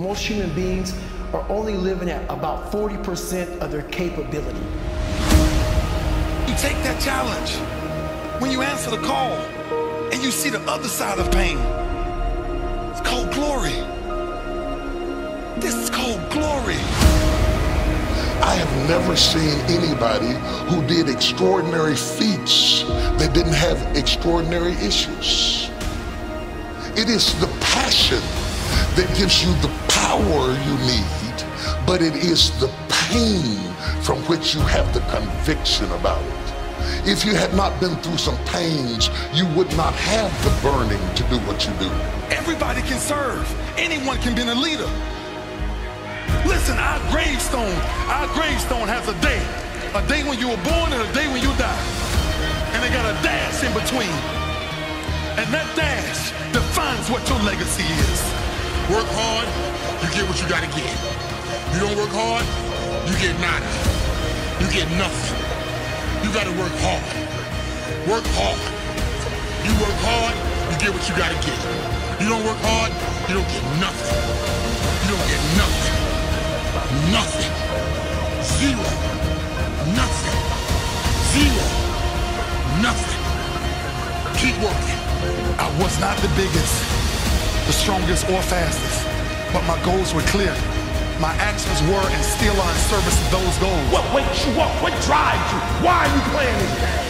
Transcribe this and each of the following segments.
Most human beings are only living at about 40% of their capability. You take that challenge when you answer the call and you see the other side of pain. It's called glory. This is called glory. I have never seen anybody who did extraordinary feats that didn't have extraordinary issues. It is the passion that gives you the power you need, but it is the pain from which you have the conviction about it. If you had not been through some pains, you would not have the burning to do what you do. Everybody can serve. Anyone can be a leader. Listen, our gravestone, our gravestone has a day. A day when you were born and a day when you die. And they got a dash in between. And that dash defines what your legacy is. Work hard, you get what you gotta get. You don't work hard, you get nada. You get nothing. You gotta work hard. Work hard. You work hard, you get what you gotta get. You don't work hard, you don't get nothing. You don't get nothing. Nothing. Zero. Nothing. Zero. Nothing. Keep working. I was not the biggest, the strongest, or fastest, but my goals were clear. My actions were and still are in service of those goals. What wakes you up? What drives you? Why are you playing this game?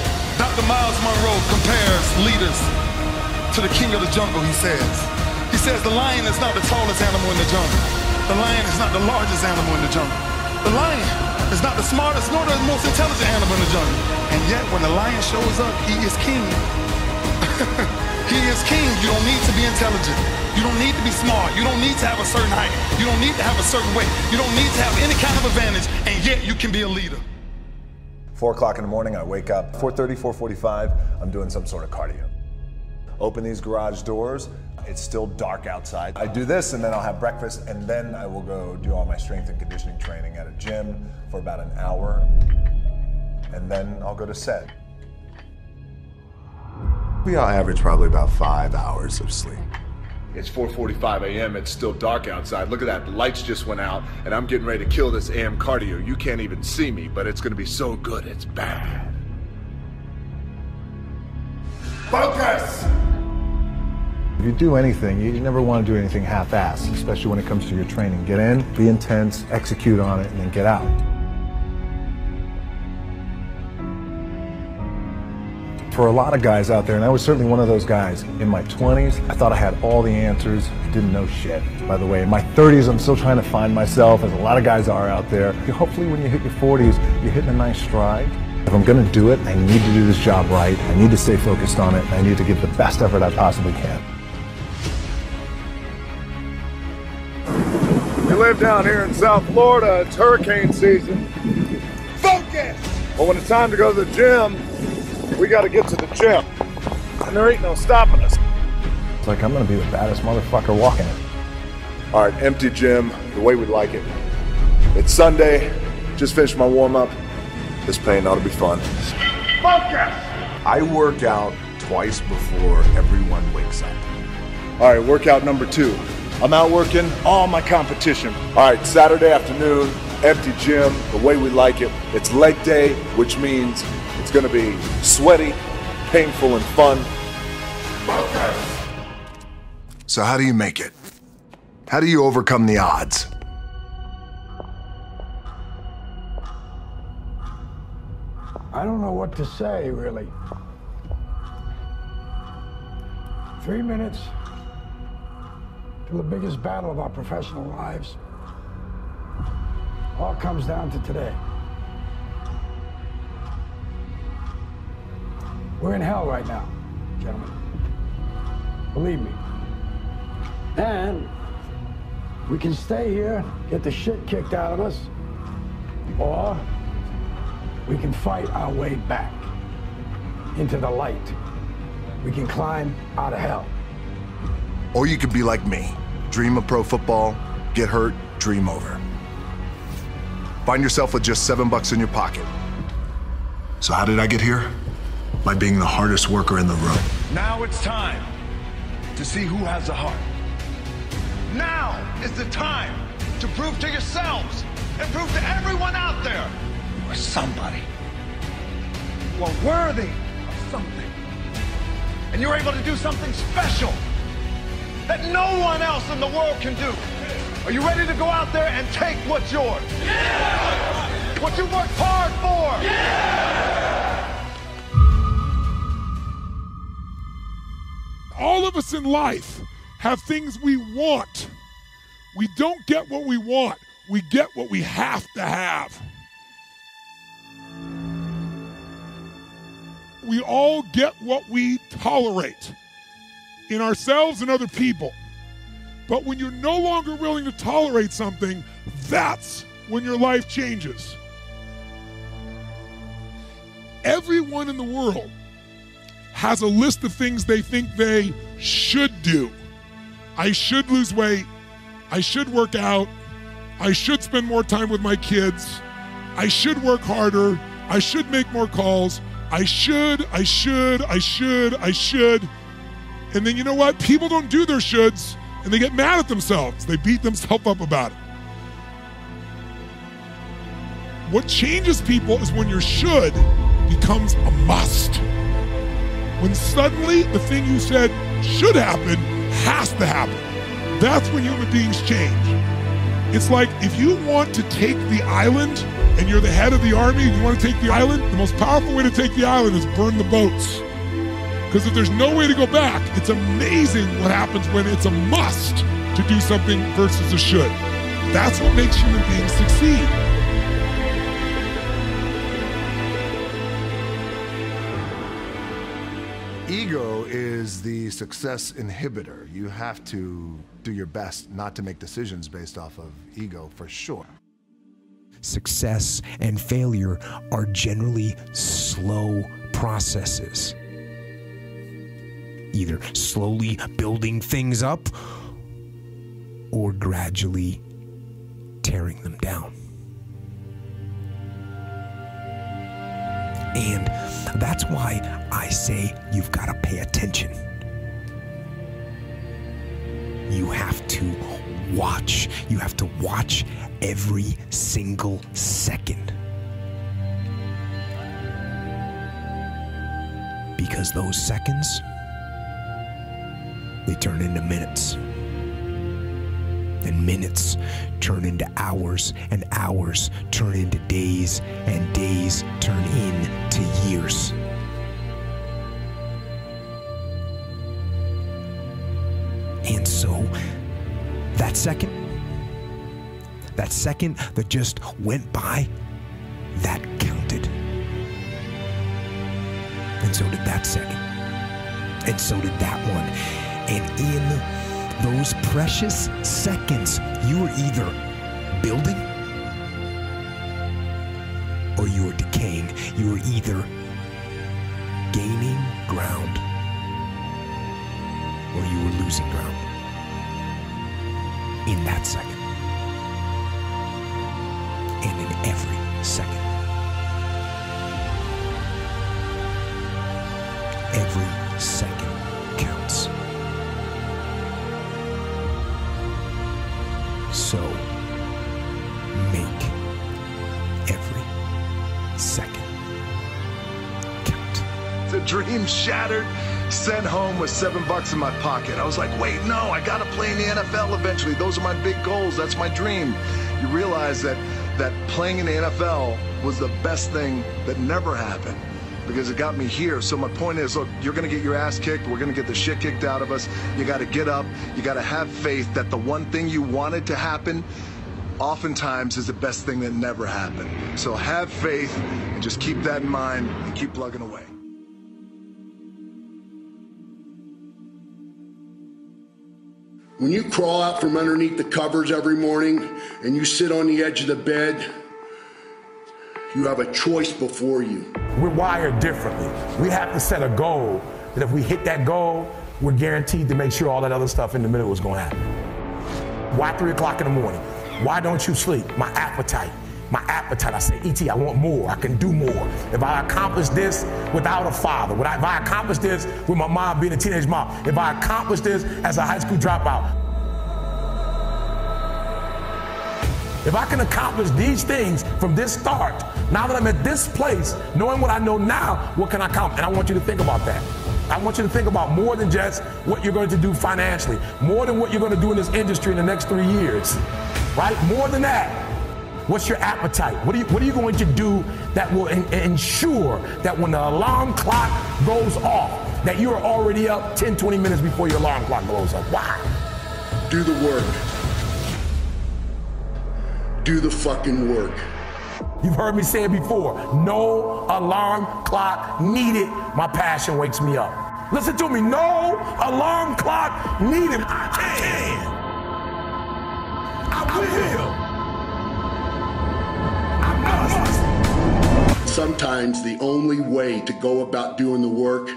Dr. Myles Munroe compares leaders to the king of the jungle, he says. He says the lion is not the tallest animal in the jungle. The lion is not the largest animal in the jungle. The lion is not the smartest nor the most intelligent animal in the jungle. And yet when the lion shows up, he is king. he is king. You don't need to be intelligent. You don't need to be smart. You don't need to have a certain height. You don't need to have a certain weight. You don't need to have any kind of advantage. And yet you can be a leader. Four o'clock in the morning, I wake up. 4:30, 4:45, I'm doing some sort of cardio. Open these garage doors. It's still dark outside. I do this, and then I'll have breakfast, and then I will go do all my strength and conditioning training at a gym for about an hour, and then I'll go to set. We all average probably about five hours of sleep. It's 4:45 a.m. It's still dark outside. Look at that. The lights just went out, and I'm getting ready to kill this AM cardio. You can't even see me, but it's going to be so good. It's bad. Focus. If you do anything, you, you never want to do anything half-assed, especially when it comes to your training. Get in, be intense, execute on it, and then get out. For a lot of guys out there, and I was certainly one of those guys, in my 20s, I thought I had all the answers, didn't know shit. By the way, in my 30s, I'm still trying to find myself, as a lot of guys are out there. Hopefully, when you hit your 40s, you're hitting a nice stride. If I'm going to do it, I need to do this job right. I need to stay focused on it. I need to give the best effort I possibly can. We live down here in South Florida. It's hurricane season. Focus! But when it's time to go to the gym, we got to get to the gym. And there ain't no stopping us. It's like I'm going to be the baddest motherfucker walking it. All right, empty gym, the way we like it. It's Sunday. Just finished my warm up. This pain ought to be fun. Focus! I work out twice before everyone wakes up. All right, workout number two. I'm out working all my competition. All right, Saturday afternoon, empty gym, the way we like it. It's leg day, which means it's going to be sweaty, painful, and fun. So, how do you make it? How do you overcome the odds? I don't know what to say, really. Three minutes to the biggest battle of our professional lives. All comes down to today. We're in hell right now, gentlemen. Believe me. And we can stay here, get the shit kicked out of us, or we can fight our way back into the light. We can climb out of hell. Or you could be like me dream of pro football, get hurt, dream over. Find yourself with just seven bucks in your pocket. So, how did I get here? By being the hardest worker in the room. Now it's time to see who has a heart. Now is the time to prove to yourselves and prove to everyone out there you are somebody. You are worthy of something. And you're able to do something special that no one else in the world can do. Are you ready to go out there and take what's yours? Yeah! What you worked hard for? Yeah! All of us in life have things we want. We don't get what we want, we get what we have to have. We all get what we tolerate in ourselves and other people. But when you're no longer willing to tolerate something, that's when your life changes. Everyone in the world has a list of things they think they should do. I should lose weight. I should work out. I should spend more time with my kids. I should work harder. I should make more calls. I should, I should, I should, I should. And then you know what? People don't do their shoulds and they get mad at themselves. They beat themselves up about it. What changes people is when your should becomes a must. When suddenly the thing you said should happen has to happen. That's when human beings change. It's like if you want to take the island and you're the head of the army and you want to take the island, the most powerful way to take the island is burn the boats. Because if there's no way to go back, it's amazing what happens when it's a must to do something versus a should. That's what makes human beings succeed. Ego is the success inhibitor. You have to do your best not to make decisions based off of ego for sure. Success and failure are generally slow processes. Either slowly building things up or gradually tearing them down. And that's why I say you've got to pay attention. You have to watch. You have to watch every single second. Because those seconds, they turn into minutes. And minutes turn into hours, and hours turn into days, and days turn into years. And so, that second, that second that just went by, that counted. And so did that second. And so did that one. And in those precious seconds, you were either building or you were decaying. You were either gaining ground or you were losing ground in that second. And in every second. Sent home with seven bucks in my pocket. I was like, wait, no, I gotta play in the NFL eventually. Those are my big goals. That's my dream. You realize that that playing in the NFL was the best thing that never happened because it got me here. So my point is, look, you're going to get your ass kicked. We're going to get the shit kicked out of us. You got to get up. You got to have faith that the one thing you wanted to happen oftentimes is the best thing that never happened. So have faith and just keep that in mind and keep plugging away. When you crawl out from underneath the covers every morning and you sit on the edge of the bed, you have a choice before you. We're wired differently. We have to set a goal that if we hit that goal, we're guaranteed to make sure all that other stuff in the middle is going to happen. Why three o'clock in the morning? Why don't you sleep? My appetite. My appetite. I say, E.T., I want more. I can do more. If I accomplish this without a father, I, if I accomplish this with my mom being a teenage mom, if I accomplish this as a high school dropout, If I can accomplish these things from this start, now that I'm at this place, knowing what I know now, what can I accomplish? And I want you to think about that. I want you to think about more than just what you're going to do financially, more than what you're going to do in this industry in the next three years, right? More than that. What's your appetite? What are you, what are you going to do that will in, ensure that when the alarm clock goes off, that you're already up 10, 20 minutes before your alarm clock goes off? Why? Do the work. Do the fucking work. You've heard me say it before. No alarm clock needed. My passion wakes me up. Listen to me. No alarm clock needed. I can. I will. Sometimes the only way to go about doing the work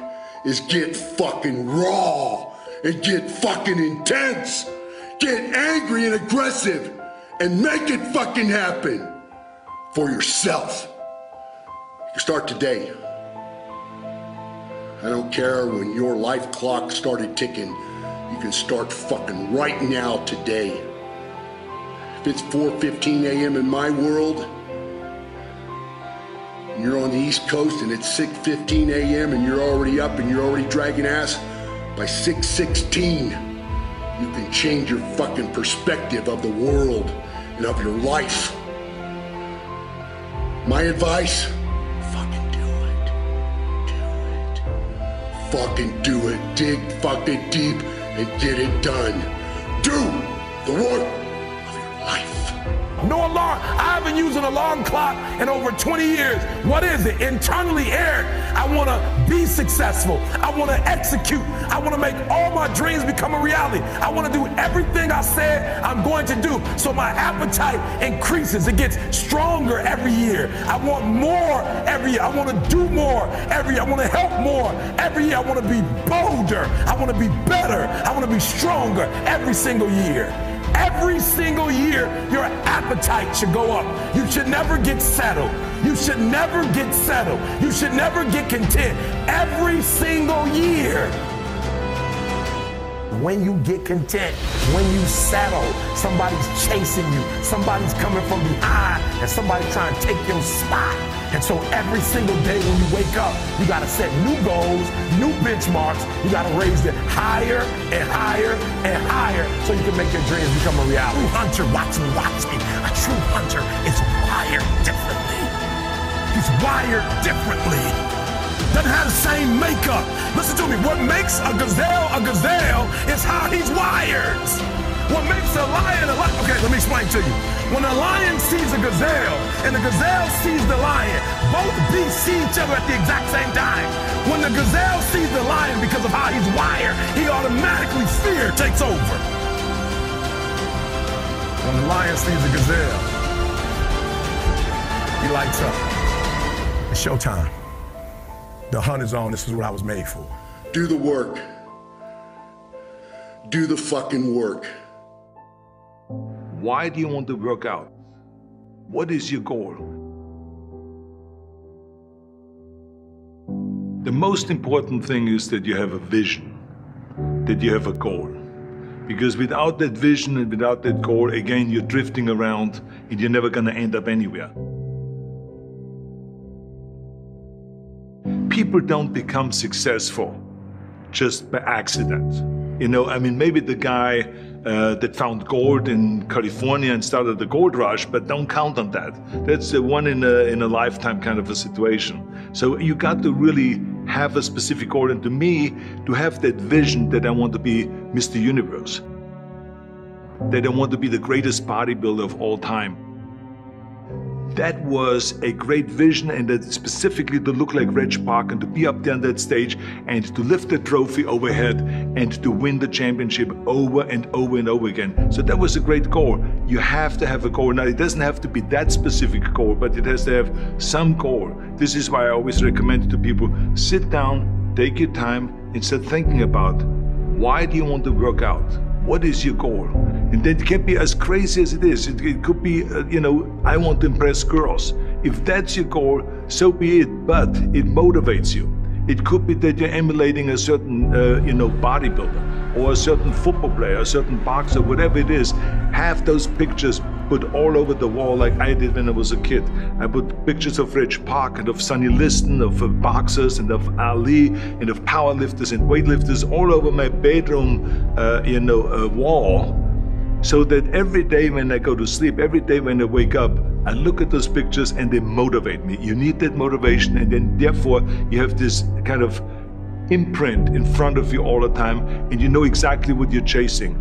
is get fucking raw and get fucking intense. Get angry and aggressive and make it fucking happen for yourself. You start today. I don't care when your life clock started ticking. You can start fucking right now today. If it's 4:15 a.m. in my world, you're on the East Coast and it's 6:15 a.m. and you're already up and you're already dragging ass, by 6:16, you can change your fucking perspective of the world and of your life. My advice fucking do it. Do it. Fucking do it. Dig fucking deep and get it done. Do the work of your life. No alarm. I haven't used an alarm clock in over 20 years. What is it? Internally, Eric, I want to be successful. I want to execute. I want to make all my dreams become a reality. I want to do everything I said I'm going to do. So my appetite increases. It gets stronger every year. I want more every year. I want to do more every year. I want to help more every year. I want to be bolder. I want to be better. I want to be stronger every single year. Every single year, your appetite should go up. You should never get settled. You should never get settled. You should never get content. Every single year. When you get content, when you settle, somebody's chasing you, somebody's coming from behind, and somebody's trying to take your spot. And so every single day when you wake up, you got to set new goals, new benchmarks. You got to raise it higher and higher and higher so you can make your dreams become a reality. True hunter, watch me, watch me. A true hunter is wired differently. He's wired differently. Doesn't have the same makeup. Listen to me. What makes a gazelle a gazelle is how he's wired. What makes a lion a lion? Okay, let me explain to you. When a lion sees a gazelle and the gazelle sees the lion, both beasts see each other at the exact same time. When the gazelle sees the lion because of how he's wired, he automatically fear takes over. When the lion sees the gazelle, he lights up. It's showtime. The hunt is on. This is what I was made for. Do the work. Do the fucking work. Why do you want to work out? What is your goal? The most important thing is that you have a vision, that you have a goal. Because without that vision and without that goal, again, you're drifting around and you're never going to end up anywhere. People don't become successful just by accident. You know, I mean, maybe the guy uh, that found gold in California and started the gold rush, but don't count on that. That's a one in a, in a lifetime kind of a situation. So you got to really have a specific goal. And to me, to have that vision that I want to be Mr. Universe, that I want to be the greatest bodybuilder of all time. That was a great vision, and that specifically to look like Reg Park and to be up there on that stage and to lift the trophy overhead and to win the championship over and over and over again. So that was a great goal. You have to have a goal. Now, it doesn't have to be that specific goal, but it has to have some goal. This is why I always recommend to people sit down, take your time, and start thinking about why do you want to work out? What is your goal? And that can be as crazy as it is. It, it could be, uh, you know, I want to impress girls. If that's your goal, so be it, but it motivates you. It could be that you're emulating a certain, uh, you know, bodybuilder or a certain football player, a certain boxer, whatever it is. Have those pictures, put all over the wall like I did when I was a kid. I put pictures of Reg Park and of Sonny Liston, of uh, boxers and of Ali and of powerlifters and weightlifters all over my bedroom, uh, you know, uh, wall. So that every day when I go to sleep, every day when I wake up, I look at those pictures and they motivate me. You need that motivation, and then therefore you have this kind of imprint in front of you all the time, and you know exactly what you're chasing.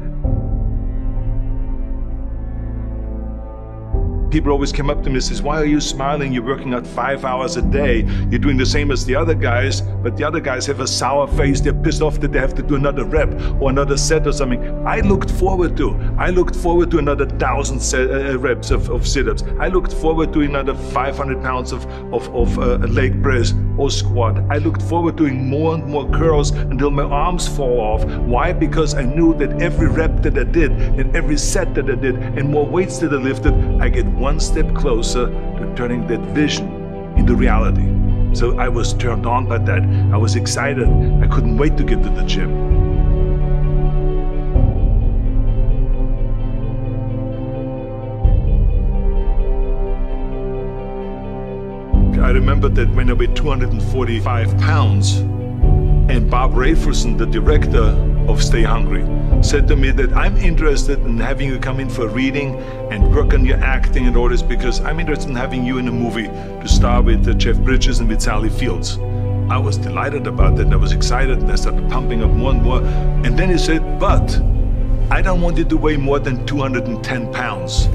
People always come up to me and says, why are you smiling? You're working out five hours a day. You're doing the same as the other guys, but the other guys have a sour face. They're pissed off that they have to do another rep or another set or something. I looked forward to. I looked forward to another thousand set, uh, reps of, of sit-ups. I looked forward to another 500 pounds of, of, of uh, leg press or squat. I looked forward to doing more and more curls until my arms fall off. Why? Because I knew that every rep that I did and every set that I did and more weights that I lifted, I get one step closer to turning that vision into reality. So I was turned on by that. I was excited. I couldn't wait to get to the gym. I remember that when I weighed 245 pounds, and Bob Rafelson, the director of Stay Hungry, said to me that I'm interested in having you come in for reading and work on your acting and all this because I'm interested in having you in a movie to star with uh, Jeff Bridges and with Sally Fields. I was delighted about that and I was excited and I started pumping up more and more. And then he said, but I don't want you to weigh more than 210 pounds.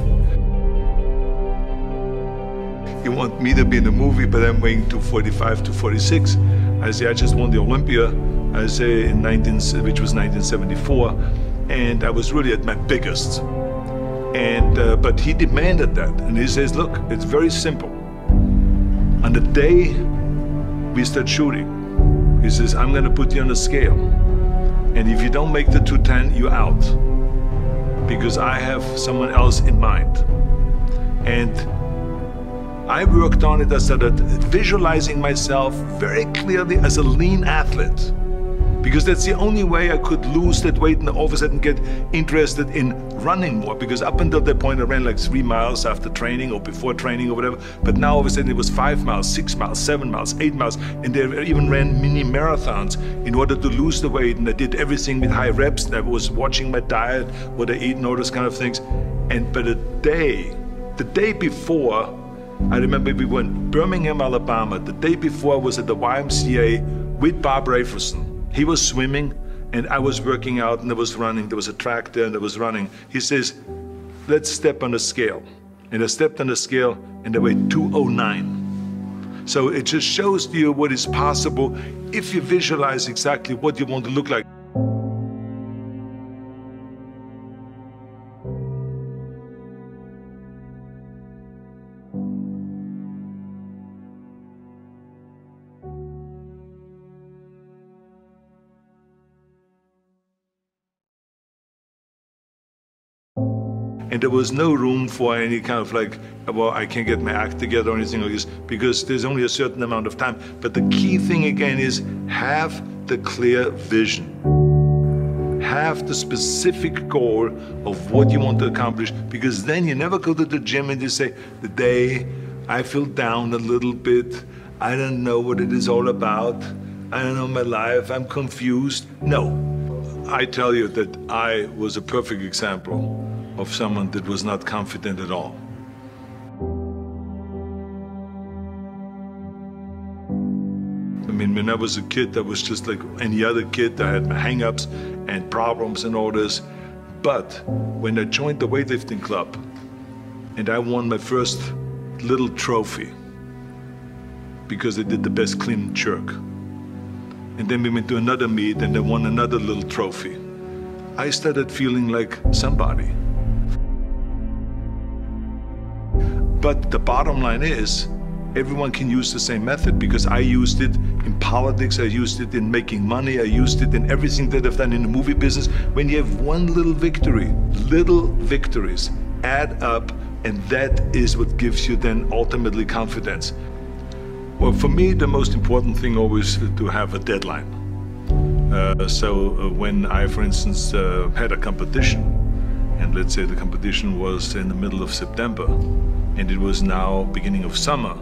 You want me to be in the movie, but I'm weighing 245 to 46. I say, I just won the Olympia. I say in 19, which was 1974, and I was really at my biggest. And uh, but he demanded that, and he says, look, it's very simple. On the day we start shooting, he says, I'm going to put you on a scale, and if you don't make the 210, you're out, because I have someone else in mind. And I worked on it. I started visualizing myself very clearly as a lean athlete because that's the only way I could lose that weight and all of a sudden get interested in running more. Because up until that point, I ran like three miles after training or before training or whatever. But now all of a sudden it was five miles, six miles, seven miles, eight miles, and they even ran mini marathons in order to lose the weight. And I did everything with high reps. And I was watching my diet, what I eat, and all those kind of things. And but a day, the day before, I remember we went Birmingham, Alabama. The day before I was at the YMCA with Bob Rafelson. He was swimming and I was working out and I was running. There was a track there and I was running. He says, let's step on the scale. And I stepped on the scale and I weighed 209. So it just shows you what is possible if you visualize exactly what you want to look like. And there was no room for any kind of like, well, I can't get my act together or anything like this because there's only a certain amount of time. But the key thing again is have the clear vision. Have the specific goal of what you want to accomplish because then you never go to the gym and you say, the day I feel down a little bit, I don't know what it is all about, I don't know my life, I'm confused. No, I tell you that I was a perfect example of someone that was not confident at all. I mean, when I was a kid, I was just like any other kid. I had hang-ups and problems and all this. But when I joined the weightlifting club and I won my first little trophy because I did the best clean jerk. And then we went to another meet and I won another little trophy. I started feeling like somebody. But the bottom line is, everyone can use the same method because I used it in politics, I used it in making money, I used it in everything that I've done in the movie business. When you have one little victory, little victories add up, and that is what gives you then ultimately confidence. Well, for me, the most important thing always to have a deadline. Uh, so uh, when I, for instance, uh, had a competition, and let's say the competition was in the middle of September, and it was now beginning of summer,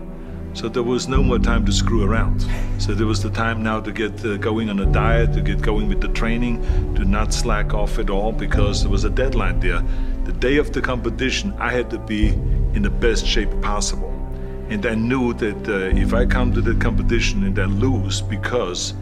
so there was no more time to screw around. So there was the time now to get uh, going on a diet, to get going with the training, to not slack off at all because there was a deadline there. The day of the competition, I had to be in the best shape possible. And I knew that uh, if I come to the competition and I lose because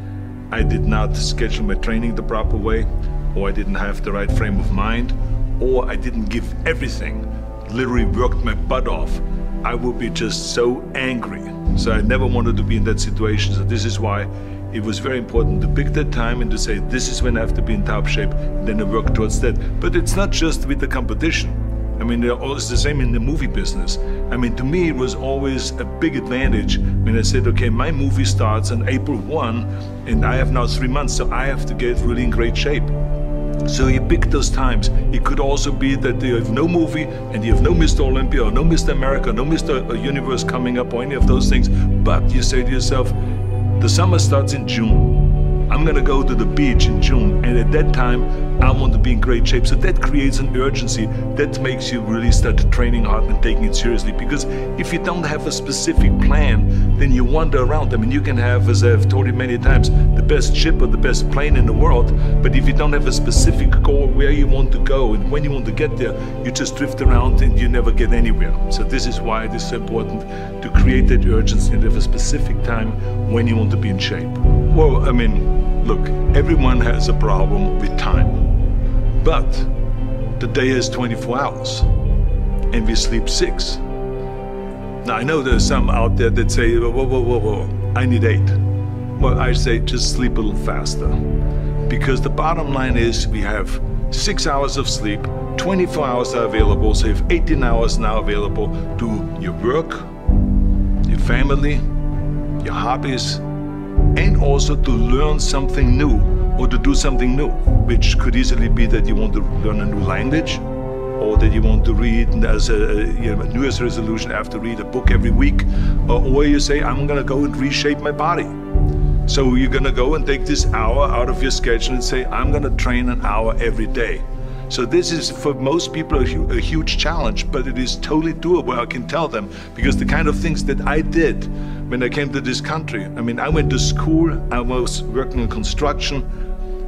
I did not schedule my training the proper way, or I didn't have the right frame of mind, or I didn't give everything, literally worked my butt off, I would be just so angry. So I never wanted to be in that situation. So this is why it was very important to pick that time and to say, this is when I have to be in top shape, and then to work towards that. But it's not just with the competition. I mean, it's the same in the movie business. I mean, to me, it was always a big advantage when I said, okay, my movie starts on April 1, and I have now three months, so I have to get really in great shape. So you pick those times. It could also be that you have no movie and you have no Mr. Olympia or no Mr. America, no Mr. Uh, Universe coming up or any of those things. But you say to yourself, the summer starts in June. I'm gonna go to the beach in June, and at that time, I want to be in great shape. So that creates an urgency that makes you really start training hard and taking it seriously. Because if you don't have a specific plan, then you wander around. I mean, you can have, as I've told you many times, the best ship or the best plane in the world, but if you don't have a specific goal where you want to go and when you want to get there, you just drift around and you never get anywhere. So this is why it is so important to create that urgency and have a specific time when you want to be in shape. Well, I mean, look, everyone has a problem with time. But the day is 24 hours and we sleep six. Now, I know there's some out there that say, whoa, whoa, whoa, whoa, I need eight. Well, I say just sleep a little faster. Because the bottom line is we have six hours of sleep, 24 hours are available, so you have 18 hours now available to your work, your family, your hobbies, and also to learn something new or to do something new, which could easily be that you want to learn a new language or that you want to read as a, you know, New Year's resolution, I have to read a book every week, or, or you say, I'm gonna go and reshape my body. So you're gonna go and take this hour out of your schedule and say, I'm gonna train an hour every day. So this is for most people a, hu a, huge challenge, but it is totally doable. I can tell them because the kind of things that I did when I came to this country. I mean, I went to school. I was working in construction.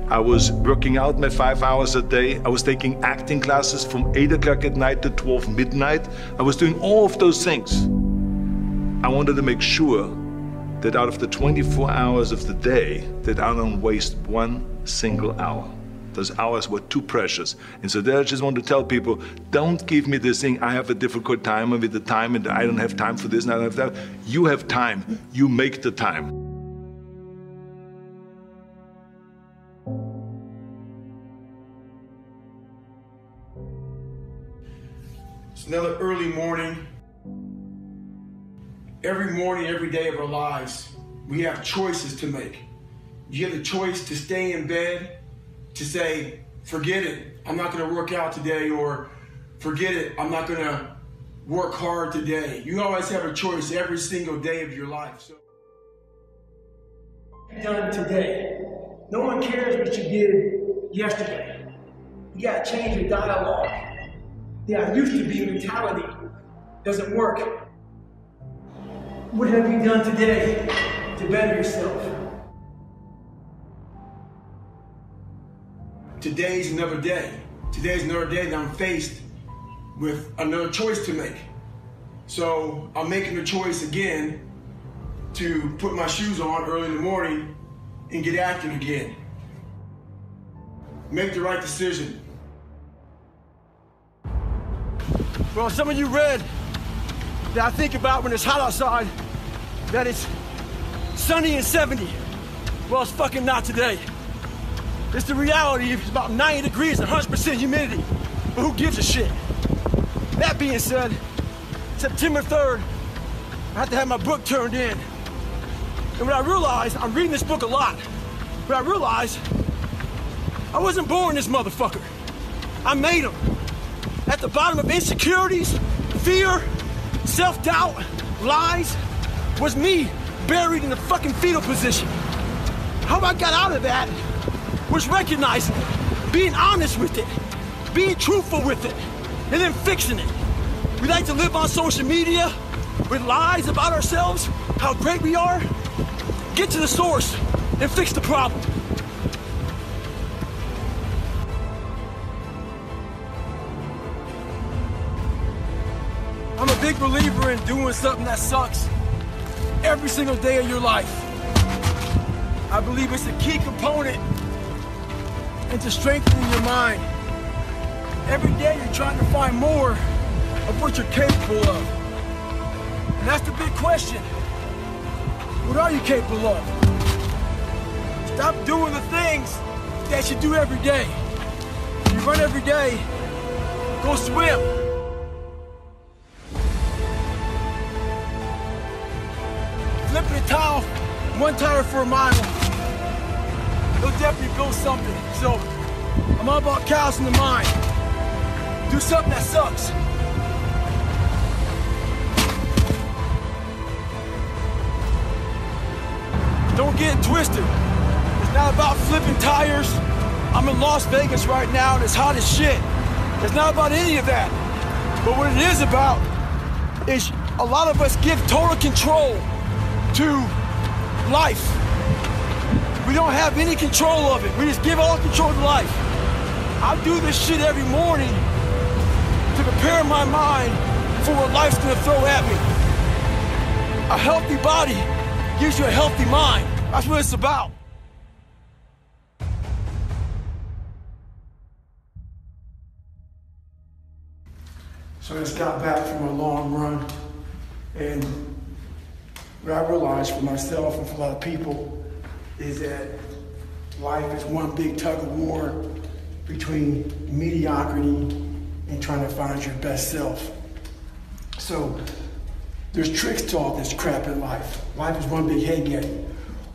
I was working out my five hours a day. I was taking acting classes from 8 o'clock at night to 12 midnight. I was doing all of those things. I wanted to make sure that out of the 24 hours of the day, that I don't waste one single hour. Those hours were too precious. And so there I just want to tell people, don't give me this thing, I have a difficult time with the time and I don't have time for this and I don't have that. You have time. You make the time. It's another early morning. Every morning, every day of our lives, we have choices to make. You have the choice to stay in bed, to say, forget it, I'm not gonna work out today, or forget it, I'm not gonna work hard today. You always have a choice every single day of your life. So done today. No one cares what you did yesterday. You gotta change your dialogue. The I used to be mentality doesn't work. What have you done today to better yourself? Today's another day. Today's another day that I'm faced with another choice to make. So I'm making the choice again to put my shoes on early in the morning and get active again. Make the right decision. Well, some of you read that I think about when it's hot outside, that it's sunny and 70. Well, it's fucking not today. It's the reality. It's about 90 degrees and 100% humidity. But who gives a shit? That being said, September 3rd, I have to have my book turned in. And what I realized, I'm reading this book a lot, but I realized I wasn't born this motherfucker. I made him. At the bottom of insecurities, fear, self-doubt, lies, was me buried in the fucking fetal position. How I got out of that was recognizing it, being honest with it, being truthful with it, and then fixing it. We like to live on social media with lies about ourselves, how great we are. Get to the source and fix the problem. I'm a big believer in doing something that sucks every single day of your life. I believe it's a key component into strengthening your mind. Every day you're trying to find more of what you're capable of. And that's the big question. What are you capable of? Stop doing the things that you do every day. You run every day, go swim. Flipping a towel, one tire for a mile. He'll definitely build something. So, I'm all about cows in the mine. Do something that sucks. Don't get twisted. It's not about flipping tires. I'm in Las Vegas right now and it's hot as shit. It's not about any of that. But what it is about is a lot of us give total control to life. We don't have any control of it. We just give all control to life. I do this shit every morning to prepare my mind for what life's gonna throw at me. A healthy body gives you a healthy mind. That's what it's about. So I just got back from a long run, and what I realized for myself and for a lot of people is that life is one big tug of war between mediocrity and trying to find your best self. So there's tricks to all this crap in life. Life is one big head game.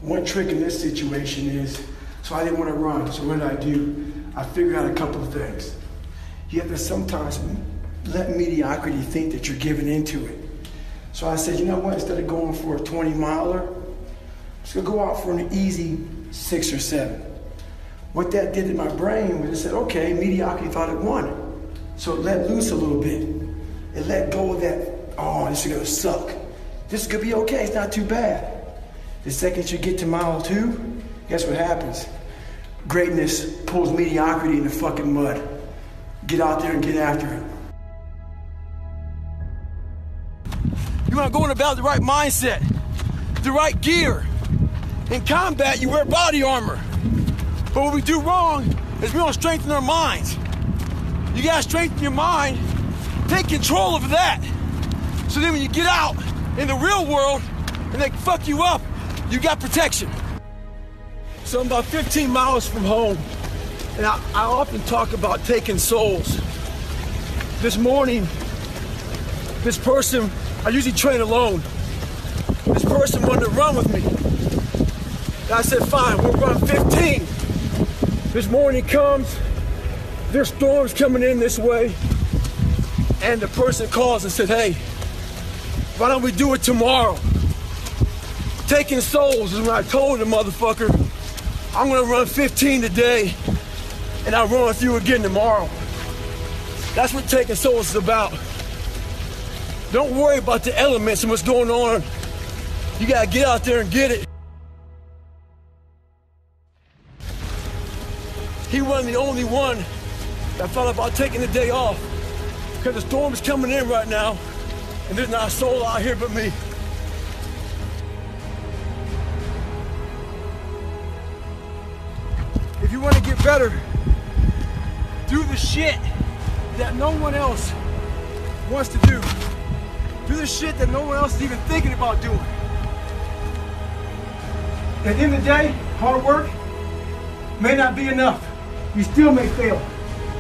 One trick in this situation is, so I didn't want to run. So what did I do? I figured out a couple of things. You have to sometimes let mediocrity think that you're giving into it. So I said, you know what? Instead of going for a 20 miler, Gonna go out for an easy six or seven. What that did in my brain was it said, okay, mediocrity thought it won. So it let loose a little bit. It let go of that, oh, this is gonna suck. This is gonna be okay, it's not too bad. The second you get to mile two, guess what happens? Greatness pulls mediocrity in the fucking mud. Get out there and get after it. You wanna go in about the right mindset, the right gear. In combat, you wear body armor. But what we do wrong is we don't strengthen our minds. You gotta strengthen your mind, take control of that. So then when you get out in the real world and they fuck you up, you got protection. So I'm about 15 miles from home, and I, I often talk about taking souls. This morning, this person, I usually train alone. This person wanted to run with me. I said, fine, we'll run 15. This morning comes, there's storms coming in this way, and the person calls and said, hey, why don't we do it tomorrow? Taking souls is when I told the motherfucker, I'm gonna run 15 today, and I'll run with you again tomorrow. That's what taking souls is about. Don't worry about the elements and what's going on. You gotta get out there and get it. He wasn't the only one that thought about taking the day off. Because the storm is coming in right now, and there's not a soul out here but me. If you want to get better, do the shit that no one else wants to do. Do the shit that no one else is even thinking about doing. At the end of the day, hard work may not be enough. You still may fail.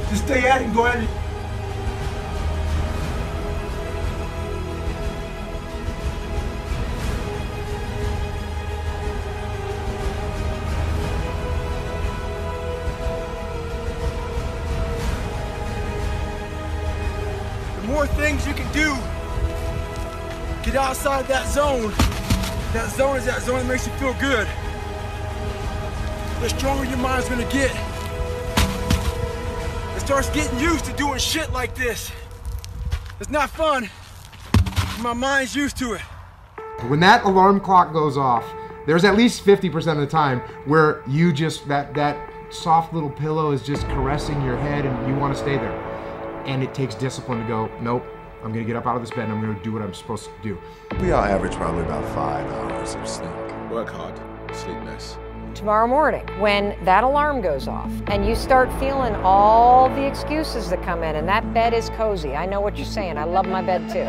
Just stay at it and go at it. The more things you can do, get outside that zone. That zone is that zone that makes you feel good. The stronger your mind's gonna get, starts getting used to doing shit like this. It's not fun. My mind's used to it. When that alarm clock goes off, there's at least 50% of the time where you just that that soft little pillow is just caressing your head and you want to stay there. And it takes discipline to go, nope, I'm gonna get up out of this bed and I'm gonna do what I'm supposed to do. We all average probably about five hours of sleep. Work hard, sleep less. Tomorrow morning when that alarm goes off and you start feeling all the excuses that come in and that bed is cozy i know what you're saying i love my bed too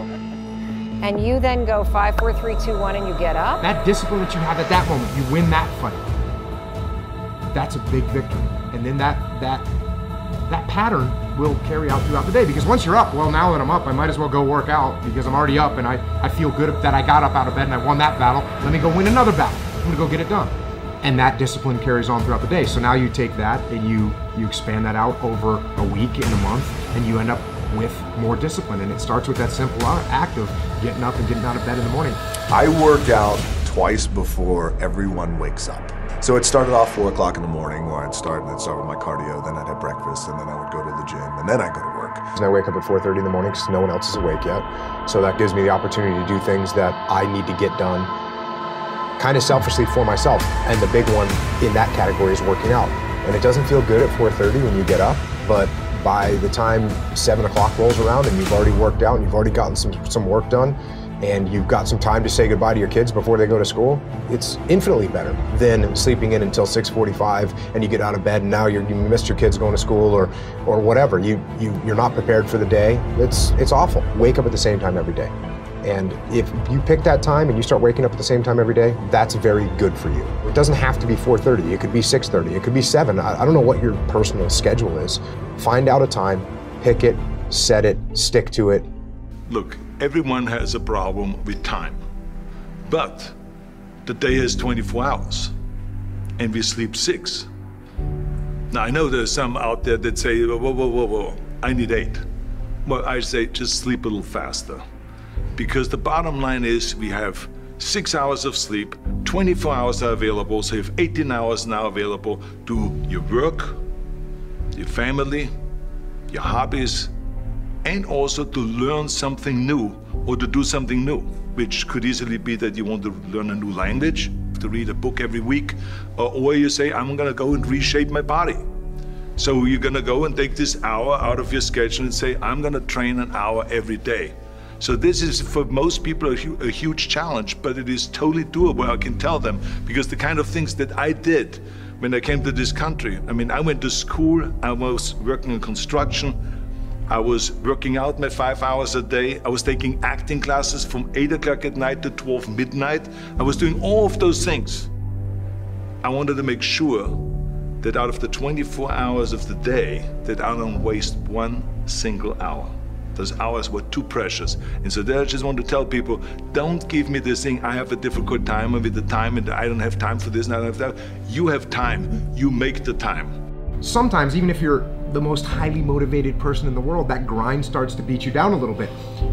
and you then go five four three two one and you get up That discipline that you have at that moment, you win that fight. That's a big victory. And then that that that pattern will carry out throughout the day because once you're up, well now that I'm up, I might as well go work out because I'm already up and I, I feel good that I got up out of bed and I won that battle. Let me go win another battle. I'm gonna go get it done. And that discipline carries on throughout the day. So now you take that and you you expand that out over a week and a month and you end up with more discipline. And it starts with that simple act of getting up and getting out of bed in the morning. I work out twice before everyone wakes up. So it started off four o'clock in the morning where I'd start and I'd start with my cardio, then I'd have breakfast, and then I would go to the gym, and then I'd go to work. And I wake up at 4:30 in the morning because no one else is awake yet. So that gives me the opportunity to do things that I need to get done kind of selfishly for myself. And the big one in that category is working out. And it doesn't feel good at 4:30 when you get up, but by the time seven o'clock rolls around and you've already worked out and you've already gotten some some work done, and you've got some time to say goodbye to your kids before they go to school, it's infinitely better than sleeping in until 6:45 and you get out of bed and now you missed your kids going to school or or whatever. You you you're not prepared for the day. It's it's awful. Wake up at the same time every day. And if you pick that time and you start waking up at the same time every day, that's very good for you. It doesn't have to be 4:30. It could be 6:30. It could be 7. I, I don't know what your personal schedule is. Find out a time, pick it, set it, stick to it. Look, everyone has a problem with time. But the day has 24 hours, and we sleep six. Now, I know there's some out there that say, whoa, whoa, whoa, whoa, I need eight. Well, I say just sleep a little faster. Because the bottom line is we have six hours of sleep, 24 hours are available, so you have 18 hours now available to your work, your family, your hobbies, and also to learn something new or to do something new, which could easily be that you want to learn a new language, to read a book every week, or, or you say, I'm gonna go and reshape my body. So you're gonna go and take this hour out of your schedule and say, I'm gonna train an hour every day. So this is for most people a, hu- a huge challenge, but it is totally doable. I can tell them because the kind of things that I did when I came to this country. I mean, I went to school. I was working in construction. I was working out my five hours a day. I was taking acting classes from 8 o'clock at night to 12 midnight. I was doing all of those things. I wanted to make sure that out of the 24 hours of the day, that I don't waste one single hour. Those hours were too precious. And so there I just want to tell people, don't give me this thing, I have a difficult time with the time and I don't have time for this and I don't have that. You have time. You make the time. sometimes even if you're the most highly motivated person in the world that grind starts to beat you down a little bit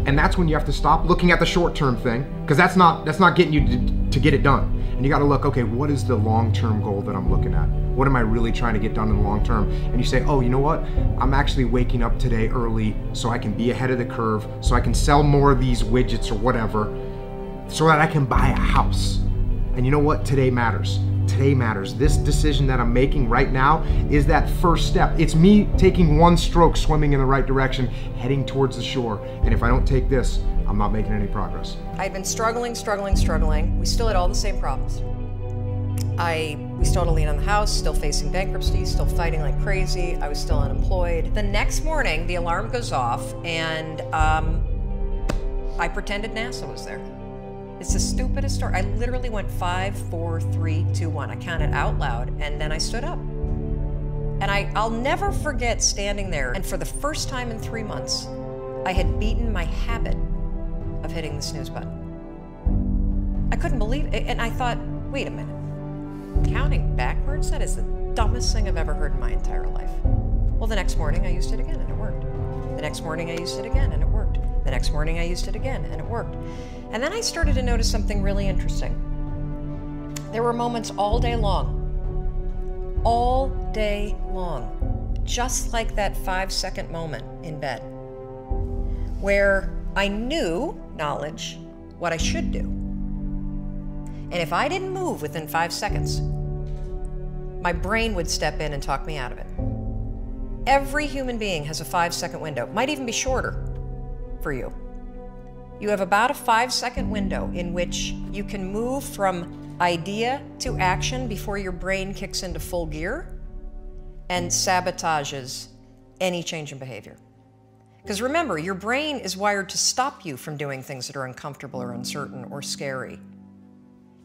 and that's when you have to stop looking at the short-term thing because that's not that's not getting you to, to get it done and you got to look okay what is the long-term goal that i'm looking at what am i really trying to get done in the long term and you say oh you know what i'm actually waking up today early so i can be ahead of the curve so i can sell more of these widgets or whatever so that i can buy a house and you know what today matters today matters. This decision that I'm making right now is that first step. It's me taking one stroke, swimming in the right direction, heading towards the shore. And if I don't take this, I'm not making any progress. I'd been struggling, struggling, struggling. We still had all the same problems. I we a lien on the house, still facing bankruptcy, still fighting like crazy. I was still unemployed. The next morning, the alarm goes off, and um, I pretended NASA was there. It's the stupidest story. I literally went five, four, three, two, one. I counted out loud, and then I stood up. And I, I'll never forget standing there. And for the first time in three months, I had beaten my habit of hitting the snooze button. I couldn't believe it. And I thought, wait a minute. Counting backwards? That is the dumbest thing I've ever heard in my entire life. Well, the next morning I used it again and it worked. The next morning I used it again and it worked. The next morning I used it again and it worked. And then I started to notice something really interesting. There were moments all day long, all day long, just like that five second moment in bed where I knew knowledge what I should do. And if I didn't move within five seconds, my brain would step in and talk me out of it. Every human being has a five second window, might even be shorter for you. You have about a five second window in which you can move from idea to action before your brain kicks into full gear and sabotages any change in behavior. Because remember, your brain is wired to stop you from doing things that are uncomfortable or uncertain or scary.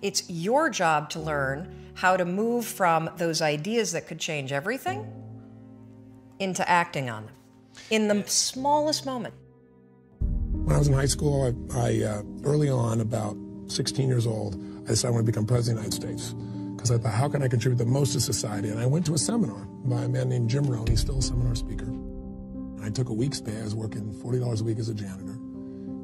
It's your job to learn how to move from those ideas that could change everything into acting on them in the smallest moment. When I was in high school, I, I uh, early on, about 16 years old, I decided I want to become president of the United States because I thought, how can I contribute the most to society? And I went to a seminar by a man named Jim Rohn. He's still a seminar speaker. I took a week's pay. I was working $40 a week as a janitor.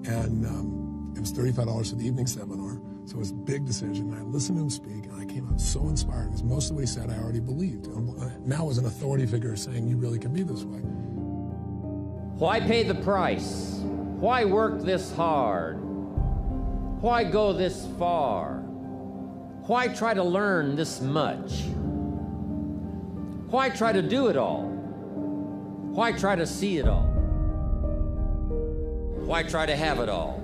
And um, it was $35 for the evening seminar. So it was a big decision. And I listened to him speak, and I came out so inspired because most of what he said I already believed. Now, as an authority figure, saying you really can be this way. Why pay the price? Why work this hard? Why go this far? Why try to learn this much? Why try to do it all? Why try to see it all? Why try to have it all?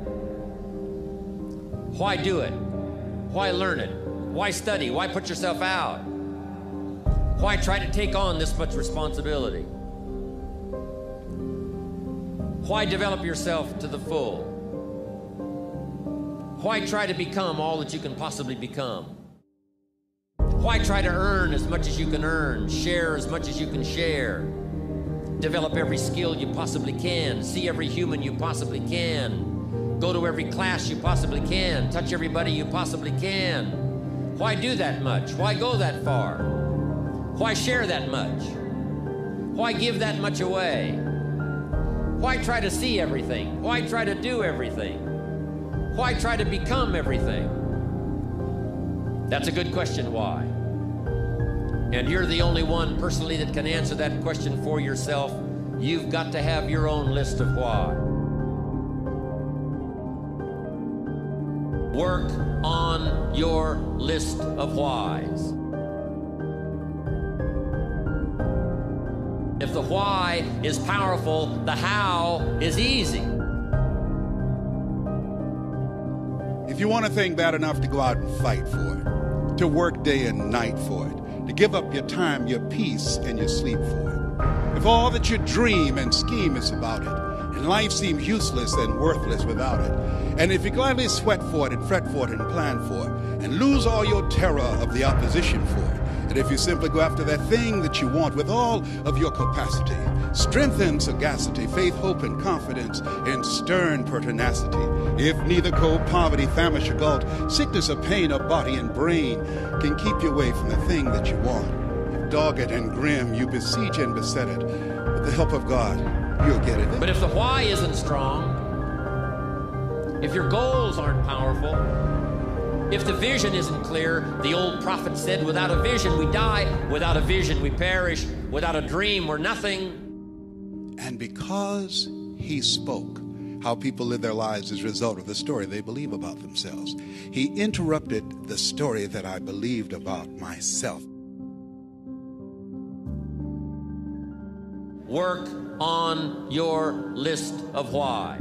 Why do it? Why learn it? Why study? Why put yourself out? Why try to take on this much responsibility? Why develop yourself to the full? Why try to become all that you can possibly become? Why try to earn as much as you can earn, share as much as you can share, develop every skill you possibly can, see every human you possibly can, go to every class you possibly can, touch everybody you possibly can? Why do that much? Why go that far? Why share that much? Why give that much away? Why try to see everything? Why try to do everything? Why try to become everything? That's a good question, why? And you're the only one personally that can answer that question for yourself. You've got to have your own list of why. Work on your list of whys. If the why is powerful, the how is easy. If you want a thing bad enough to go out and fight for it, to work day and night for it, to give up your time, your peace, and your sleep for it, if all that you dream and scheme is about it, life seems useless and worthless without it, and if you gladly sweat for it and fret for it and plan for it, and lose all your terror of the opposition for it, and if you simply go after that thing that you want with all of your capacity, strength and sagacity, faith, hope, and confidence, and stern pertinacity, if neither cold poverty, famish, or gulf, sickness or pain of body and brain can keep you away from the thing that you want, if dogged and grim you besiege and beset it, with the help of God, you'll get it. But if the why isn't strong, if your goals aren't powerful, if the vision isn't clear, the old prophet said, without a vision we die, without a vision we perish, without a dream we're nothing. And because he spoke, how people live their lives as a result of the story they believe about themselves. He interrupted the story that I believed about myself. Work on your list of why.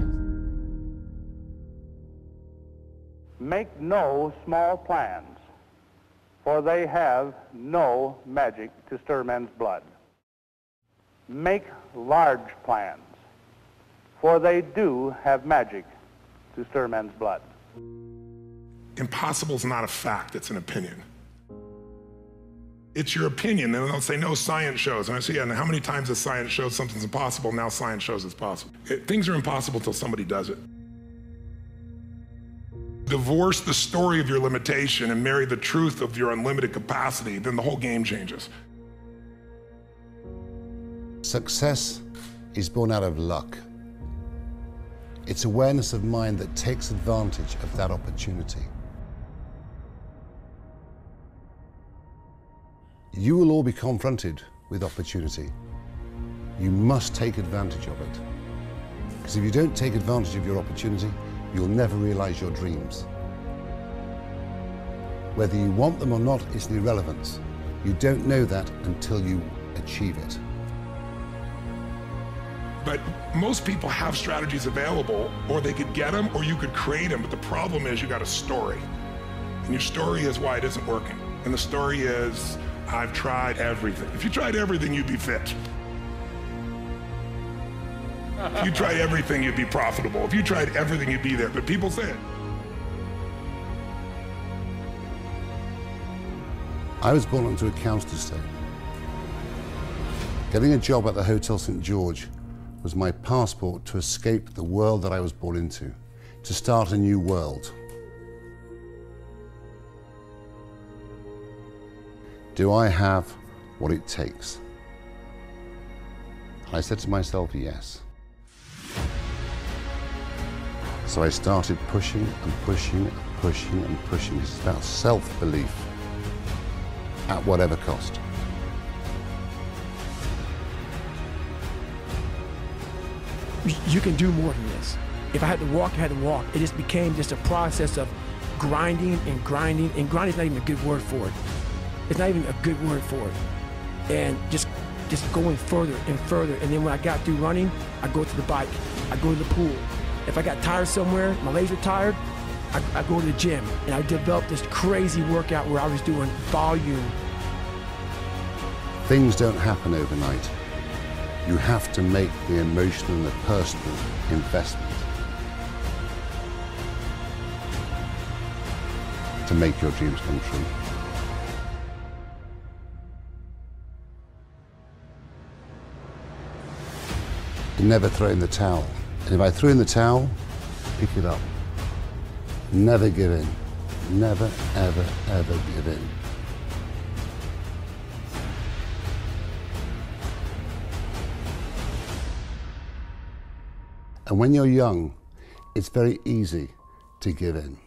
Make no small plans, for they have no magic to stir men's blood. Make large plans, for they do have magic to stir men's blood. Impossible is not a fact, it's an opinion. It's your opinion. And they'll say, no, science shows. And I say, yeah, and how many times has science showed something's impossible? Now science shows it's possible. It, things are impossible until somebody does it. Divorce the story of your limitation and marry the truth of your unlimited capacity, then the whole game changes. Success is born out of luck. It's awareness of mind that takes advantage of that opportunity. You will all be confronted with opportunity. You must take advantage of it. Because if you don't take advantage of your opportunity, you'll never realize your dreams. Whether you want them or not is the irrelevance. You don't know that until you achieve it. But most people have strategies available, or they could get them, or you could create them. But the problem is you got a story. And your story is why it isn't working. And the story is, I've tried everything. If you tried everything, you'd be fit. If you tried everything, you'd be profitable. If you tried everything, you'd be there. But people say it. I was born onto a council estate. Getting a job at the Hotel St. George was my passport to escape the world that I was born into, to start a new world. Do I have what it takes? I said to myself, yes. So I started pushing and pushing and pushing and pushing. It's about self-belief at whatever cost. You can do more than this. If I had to walk, I had to walk. It just became just a process of grinding and grinding, and grinding is not even a good word for it. It's not even a good word for it. And just just going further and further. And then when I got through running, I go to the bike. I go to the pool. If I got tired somewhere, my legs were tired, I, I go to the gym. And I developed this crazy workout where I was doing volume. Things don't happen overnight. You have to make the emotional and the personal investment to make your dreams come true. Never throw in the towel. And if I threw in the towel, pick it up. Never give in. Never, ever, ever give in. And when you're young, it's very easy to give in,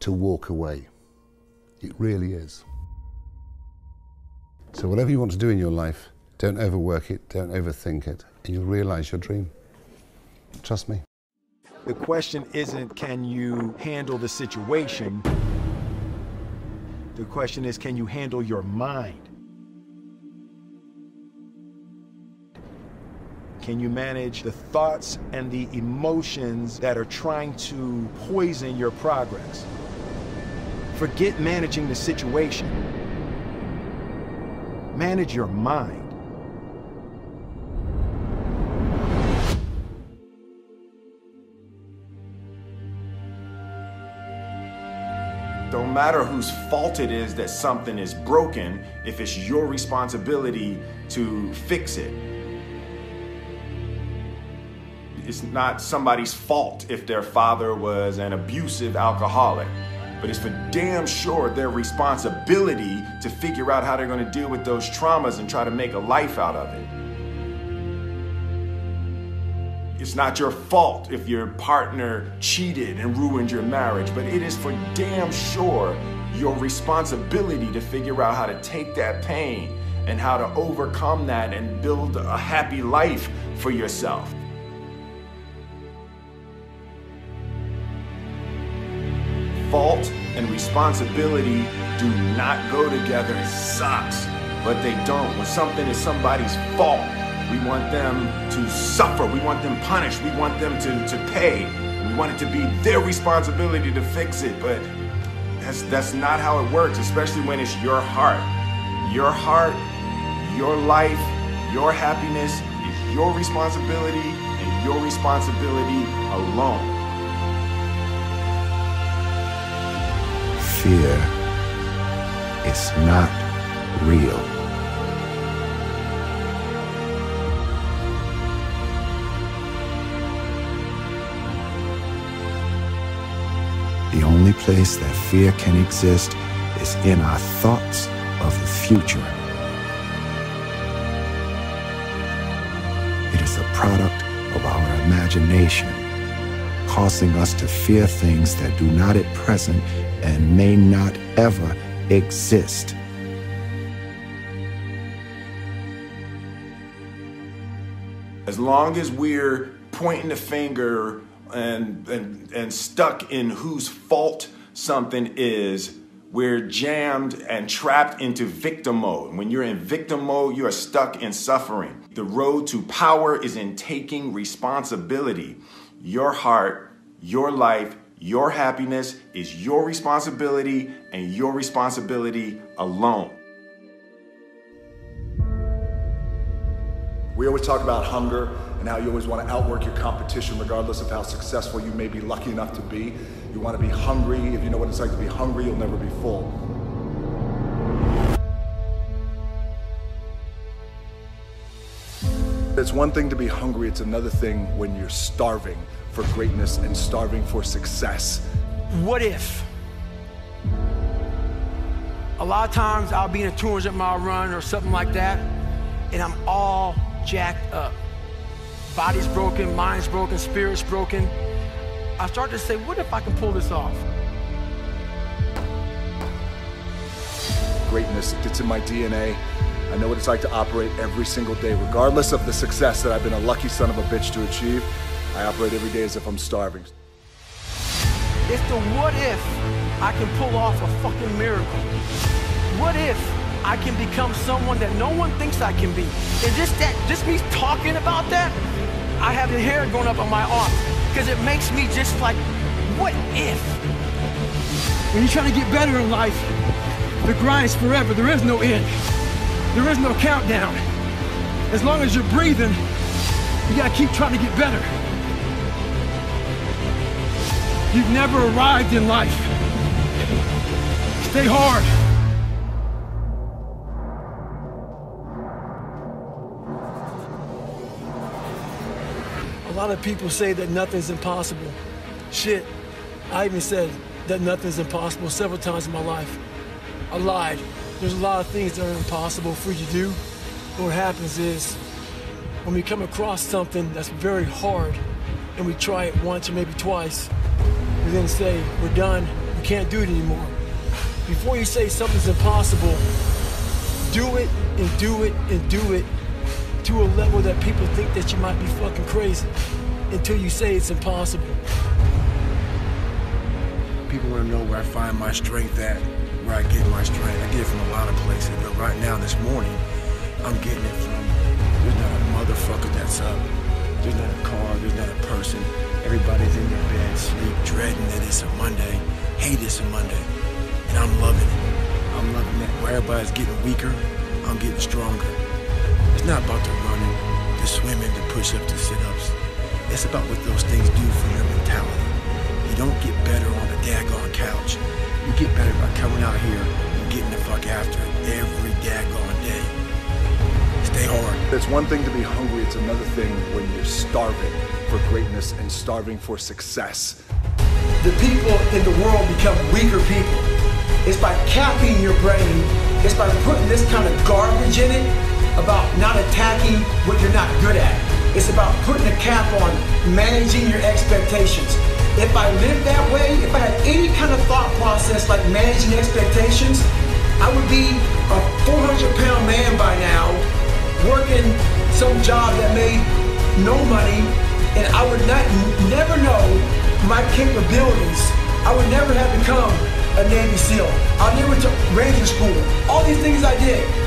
to walk away. It really is. So, whatever you want to do in your life, don't overwork it, don't overthink it, and you'll realize your dream. Trust me. The question isn't can you handle the situation? The question is can you handle your mind? Can you manage the thoughts and the emotions that are trying to poison your progress? Forget managing the situation. Manage your mind. Matter whose fault it is that something is broken if it's your responsibility to fix it. It's not somebody's fault if their father was an abusive alcoholic, but it's for damn sure their responsibility to figure out how they're going to deal with those traumas and try to make a life out of it. It's not your fault if your partner cheated and ruined your marriage, but it is for damn sure your responsibility to figure out how to take that pain and how to overcome that and build a happy life for yourself. Fault and responsibility do not go together. It sucks, but they don't. When something is somebody's fault, we want them to suffer. We want them punished. We want them to, to pay. We want it to be their responsibility to fix it. But that's, that's not how it works, especially when it's your heart. Your heart, your life, your happiness is your responsibility and your responsibility alone. Fear is not real. Only place that fear can exist is in our thoughts of the future. It is a product of our imagination, causing us to fear things that do not at present and may not ever exist. As long as we're pointing the finger and, and, and stuck in whose fault something is, we're jammed and trapped into victim mode. When you're in victim mode, you are stuck in suffering. The road to power is in taking responsibility. Your heart, your life, your happiness is your responsibility and your responsibility alone. We always talk about hunger and how you always want to outwork your competition regardless of how successful you may be lucky enough to be. You want to be hungry. If you know what it's like to be hungry, you'll never be full. It's one thing to be hungry, it's another thing when you're starving for greatness and starving for success. What if? A lot of times I'll be in a 200 mile run or something like that, and I'm all jacked up. Body's broken, mind's broken, spirit's broken. I start to say, what if I can pull this off? Greatness, gets in my DNA. I know what it's like to operate every single day, regardless of the success that I've been a lucky son of a bitch to achieve. I operate every day as if I'm starving. It's the what if I can pull off a fucking miracle. What if I can become someone that no one thinks I can be? And just that, just me talking about that, I have the hair going up on my arm because it makes me just like, what if? When you're trying to get better in life, the grind is forever. There is no end. There is no countdown. As long as you're breathing, you gotta keep trying to get better. You've never arrived in life. Stay hard. Lot of people say that nothing's impossible. Shit, I even said that nothing's impossible several times in my life. I lied. There's a lot of things that are impossible for you to do. But what happens is, when we come across something that's very hard, and we try it once or maybe twice, we then say, we're done, we can't do it anymore. Before you say something's impossible, do it and do it and do it to a level that people think that you might be fucking crazy until you say it's impossible. People want to know where I find my strength at, where I get my strength. I get it from a lot of places, but right now, this morning, I'm getting it from, there's not a motherfucker that's up. There's not a car, there's not a person. Everybody's in their bed, sleep, dreading that it's a Monday, hate it's a Monday. And I'm loving it. I'm loving that. Where everybody's getting weaker, I'm getting stronger. It's not about the running, the swimming, the push-ups, the sit-ups. It's about what those things do for your mentality. You don't get better on a daggone couch. You get better by coming out here and getting the fuck after it every daggone day. Stay hard. It's one thing to be hungry, it's another thing when you're starving for greatness and starving for success. The people in the world become weaker people. It's by capping your brain, it's by putting this kind of garbage in it about not attacking what you're not good at. It's about putting a cap on managing your expectations. If I lived that way, if I had any kind of thought process like managing expectations, I would be a 400 pound man by now, working some job that made no money, and I would not never know my capabilities. I would never have become a Navy SEAL. I never took Ranger School. All these things I did.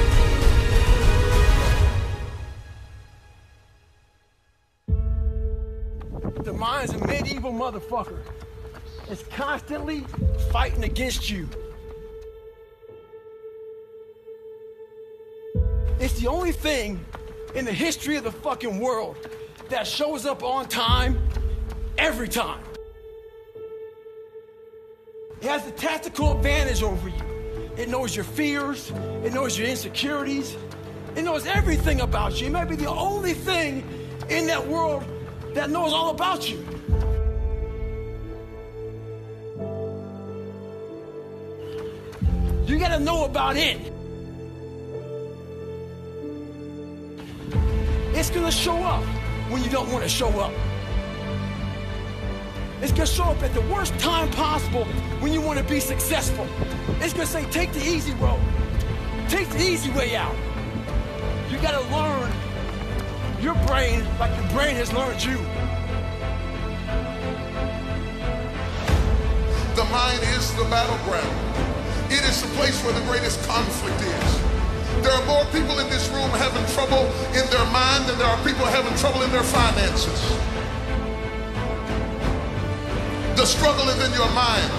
Motherfucker. It's constantly fighting against you. It's the only thing in the history of the fucking world that shows up on time every time. It has the tactical advantage over you. It knows your fears, it knows your insecurities, it knows everything about you. It may be the only thing in that world that knows all about you. You gotta know about it. It's gonna show up when you don't wanna show up. It's gonna show up at the worst time possible when you wanna be successful. It's gonna say, take the easy road. Take the easy way out. You gotta learn your brain like your brain has learned you. The mind is the battleground. It is the place where the greatest conflict is. There are more people in this room having trouble in their mind than there are people having trouble in their finances. The struggle is in your mind.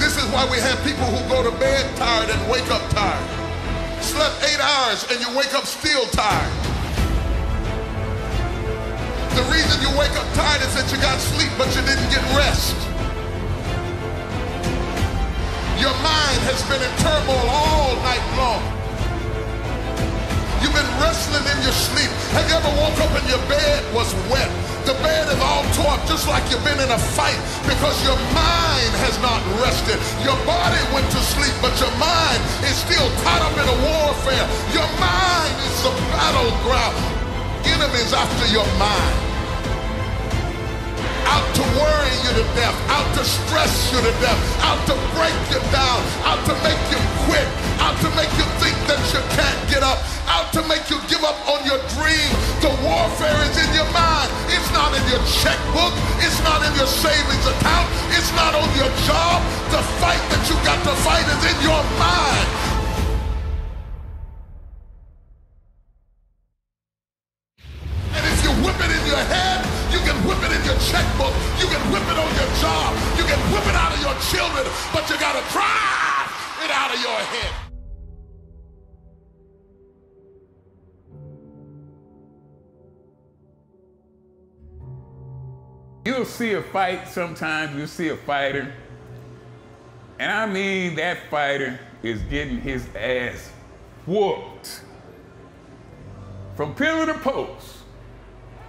This is why we have people who go to bed tired and wake up tired. Slept eight hours and you wake up still tired. The reason you wake up tired is that you got sleep but you didn't get rest. Your mind has been in turmoil all night long. You've been wrestling in your sleep. Have you ever woke up and your bed was wet? The bed is all torn just like you've been in a fight because your mind has not rested. Your body went to sleep, but your mind is still caught up in a warfare. Your mind is the battleground. Enemies after your mind out to worry you to death, out to stress you to death, out to break you down, out to make you quit, out to make you think that you can't get up, out to make you give up on your dream. The warfare is in your mind. It's not in your checkbook. It's not in your savings account. It's not on your job. The fight that you got to fight is in your mind. You'll see a fight sometimes, you'll see a fighter, and I mean that fighter is getting his ass whooped. From pillar to post,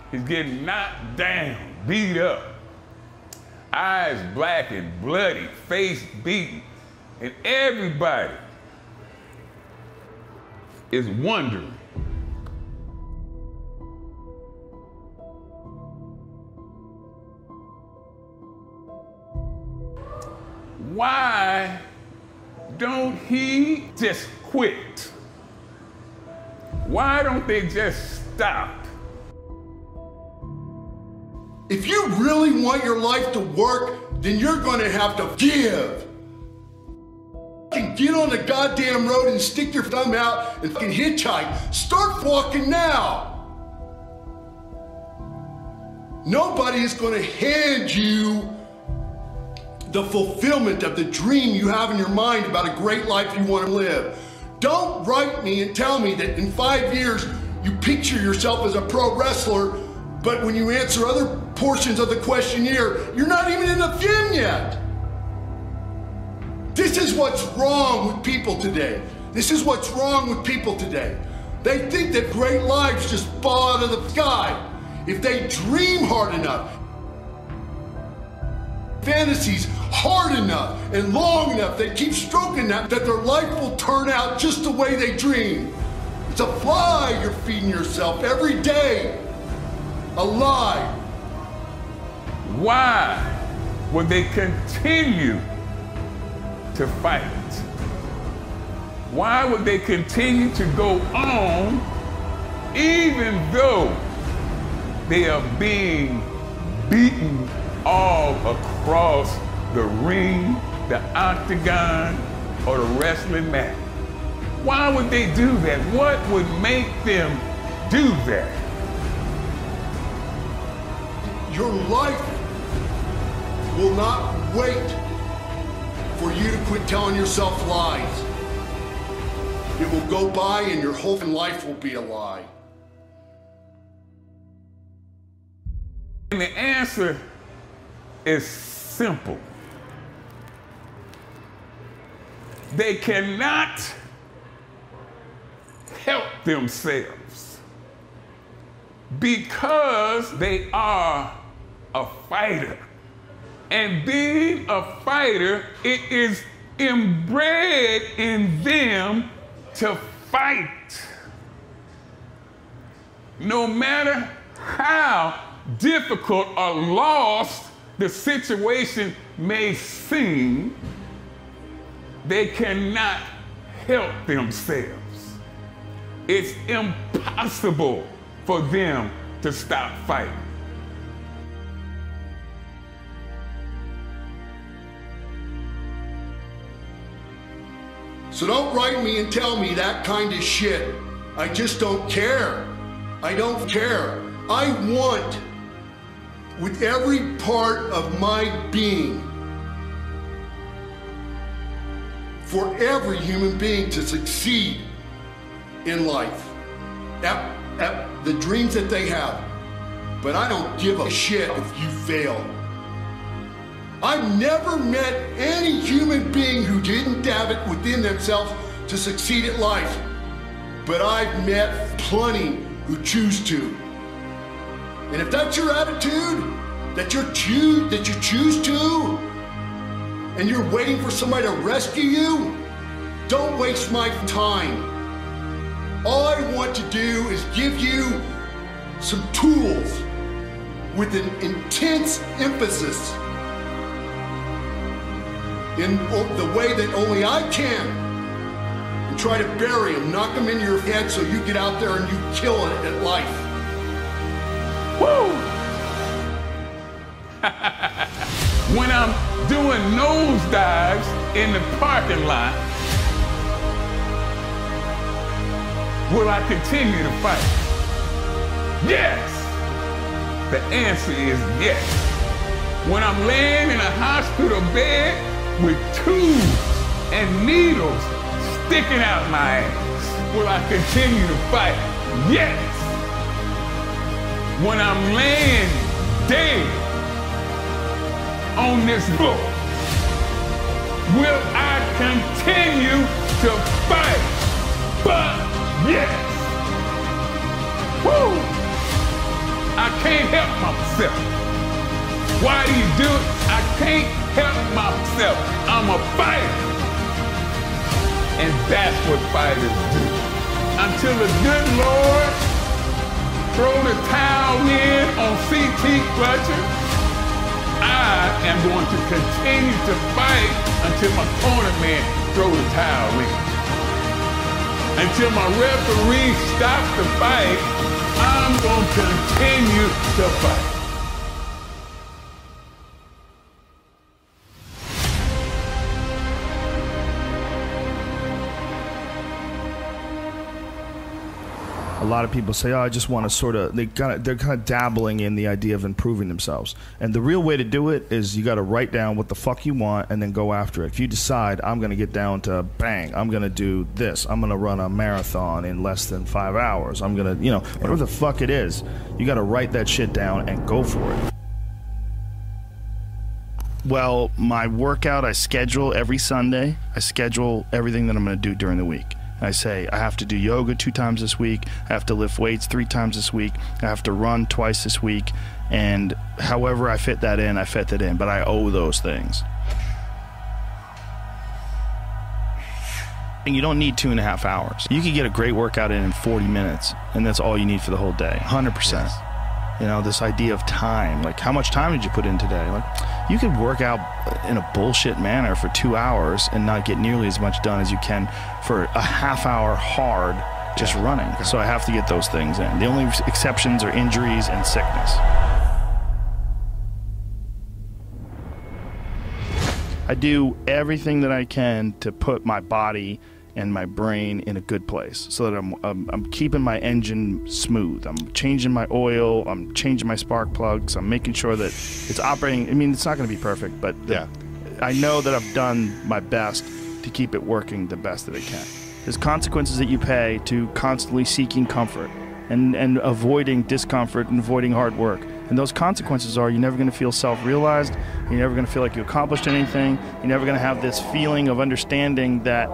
he's getting knocked down, beat up, eyes black and bloody, face beaten, and everybody is wondering why don't he just quit? Why don't they just stop? If you really want your life to work, then you're going to have to give. Fucking get on the goddamn road and stick your thumb out and fucking hitchhike. Start walking now. Nobody is going to hand you the fulfillment of the dream you have in your mind about a great life you want to live. Don't write me and tell me that in five years you picture yourself as a pro wrestler, but when you answer other portions of the questionnaire, you're not even in the gym yet. This is what's wrong with people today. This is what's wrong with people today. They think that great lives just fall out of the sky. If they dream hard enough, fantasies hard enough and long enough, they keep stroking that, that their life will turn out just the way they dream. It's a lie you're feeding yourself every day. A lie. Why would they continue to fight? Why would they continue to go on even though they are being beaten all across the ring, the octagon, or the wrestling mat? Why would they do that? What would make them do that? Your life will not wait for you to quit telling yourself lies. It will go by and your whole life will be a lie. And the answer is simple. They cannot help themselves because they are a fighter. And being a fighter, it is inbred in them to fight. No matter how difficult or lost the situation may seem, they cannot help themselves. It's impossible for them to stop fighting. So don't write me and tell me that kind of shit. I just don't care. I don't care. I want, with every part of my being, for every human being to succeed in life at, at the dreams that they have. But I don't give a shit if you fail. I've never met any human being who didn't have it within themselves to succeed at life. But I've met plenty who choose to. And if that's your attitude, that you're choo- that you choose to, and you're waiting for somebody to rescue you, don't waste my time. All I want to do is give you some tools with an intense emphasis in the way that only I can. And try to bury them, knock them in your head so you get out there and you kill it at life. When I'm doing nose dives in the parking lot, will I continue to fight? Yes! The answer is yes. When I'm laying in a hospital bed with tubes and needles sticking out my ass, will I continue to fight? Yes! When I'm laying dead on this book, will I continue to fight? But yes! Woo! I can't help myself. Why do you do it? I can't help myself. I'm a fighter. And that's what fighters do. Until the good Lord throw the towel in on CT Fletcher, I am going to continue to fight until my corner man throw the towel in. Until my referee stops the fight, I'm going to continue to fight. A lot of people say, "Oh, I just want to sort of." They kind of they're kind of dabbling in the idea of improving themselves, and the real way to do it is you got to write down what the fuck you want and then go after it. If you decide I'm going to get down to bang, I'm going to do this. I'm going to run a marathon in less than five hours. I'm going to, you know, whatever the fuck it is, you got to write that shit down and go for it. Well, my workout I schedule every Sunday. I schedule everything that I'm going to do during the week. I say I have to do yoga two times this week. I have to lift weights three times this week. I have to run twice this week. And however I fit that in, I fit that in. But I owe those things. And you don't need two and a half hours. You can get a great workout in in 40 minutes, and that's all you need for the whole day. 100%. You know, this idea of time. Like, how much time did you put in today? Like, you could work out in a bullshit manner for two hours and not get nearly as much done as you can for a half hour hard just running. So I have to get those things in. The only exceptions are injuries and sickness. I do everything that I can to put my body and my brain in a good place so that I'm, I'm, I'm keeping my engine smooth. I'm changing my oil, I'm changing my spark plugs, I'm making sure that it's operating. I mean, it's not going to be perfect, but yeah. I know that I've done my best to keep it working the best that it can. There's consequences that you pay to constantly seeking comfort and, and avoiding discomfort and avoiding hard work. And those consequences are you're never going to feel self realized, you're never going to feel like you accomplished anything, you're never going to have this feeling of understanding that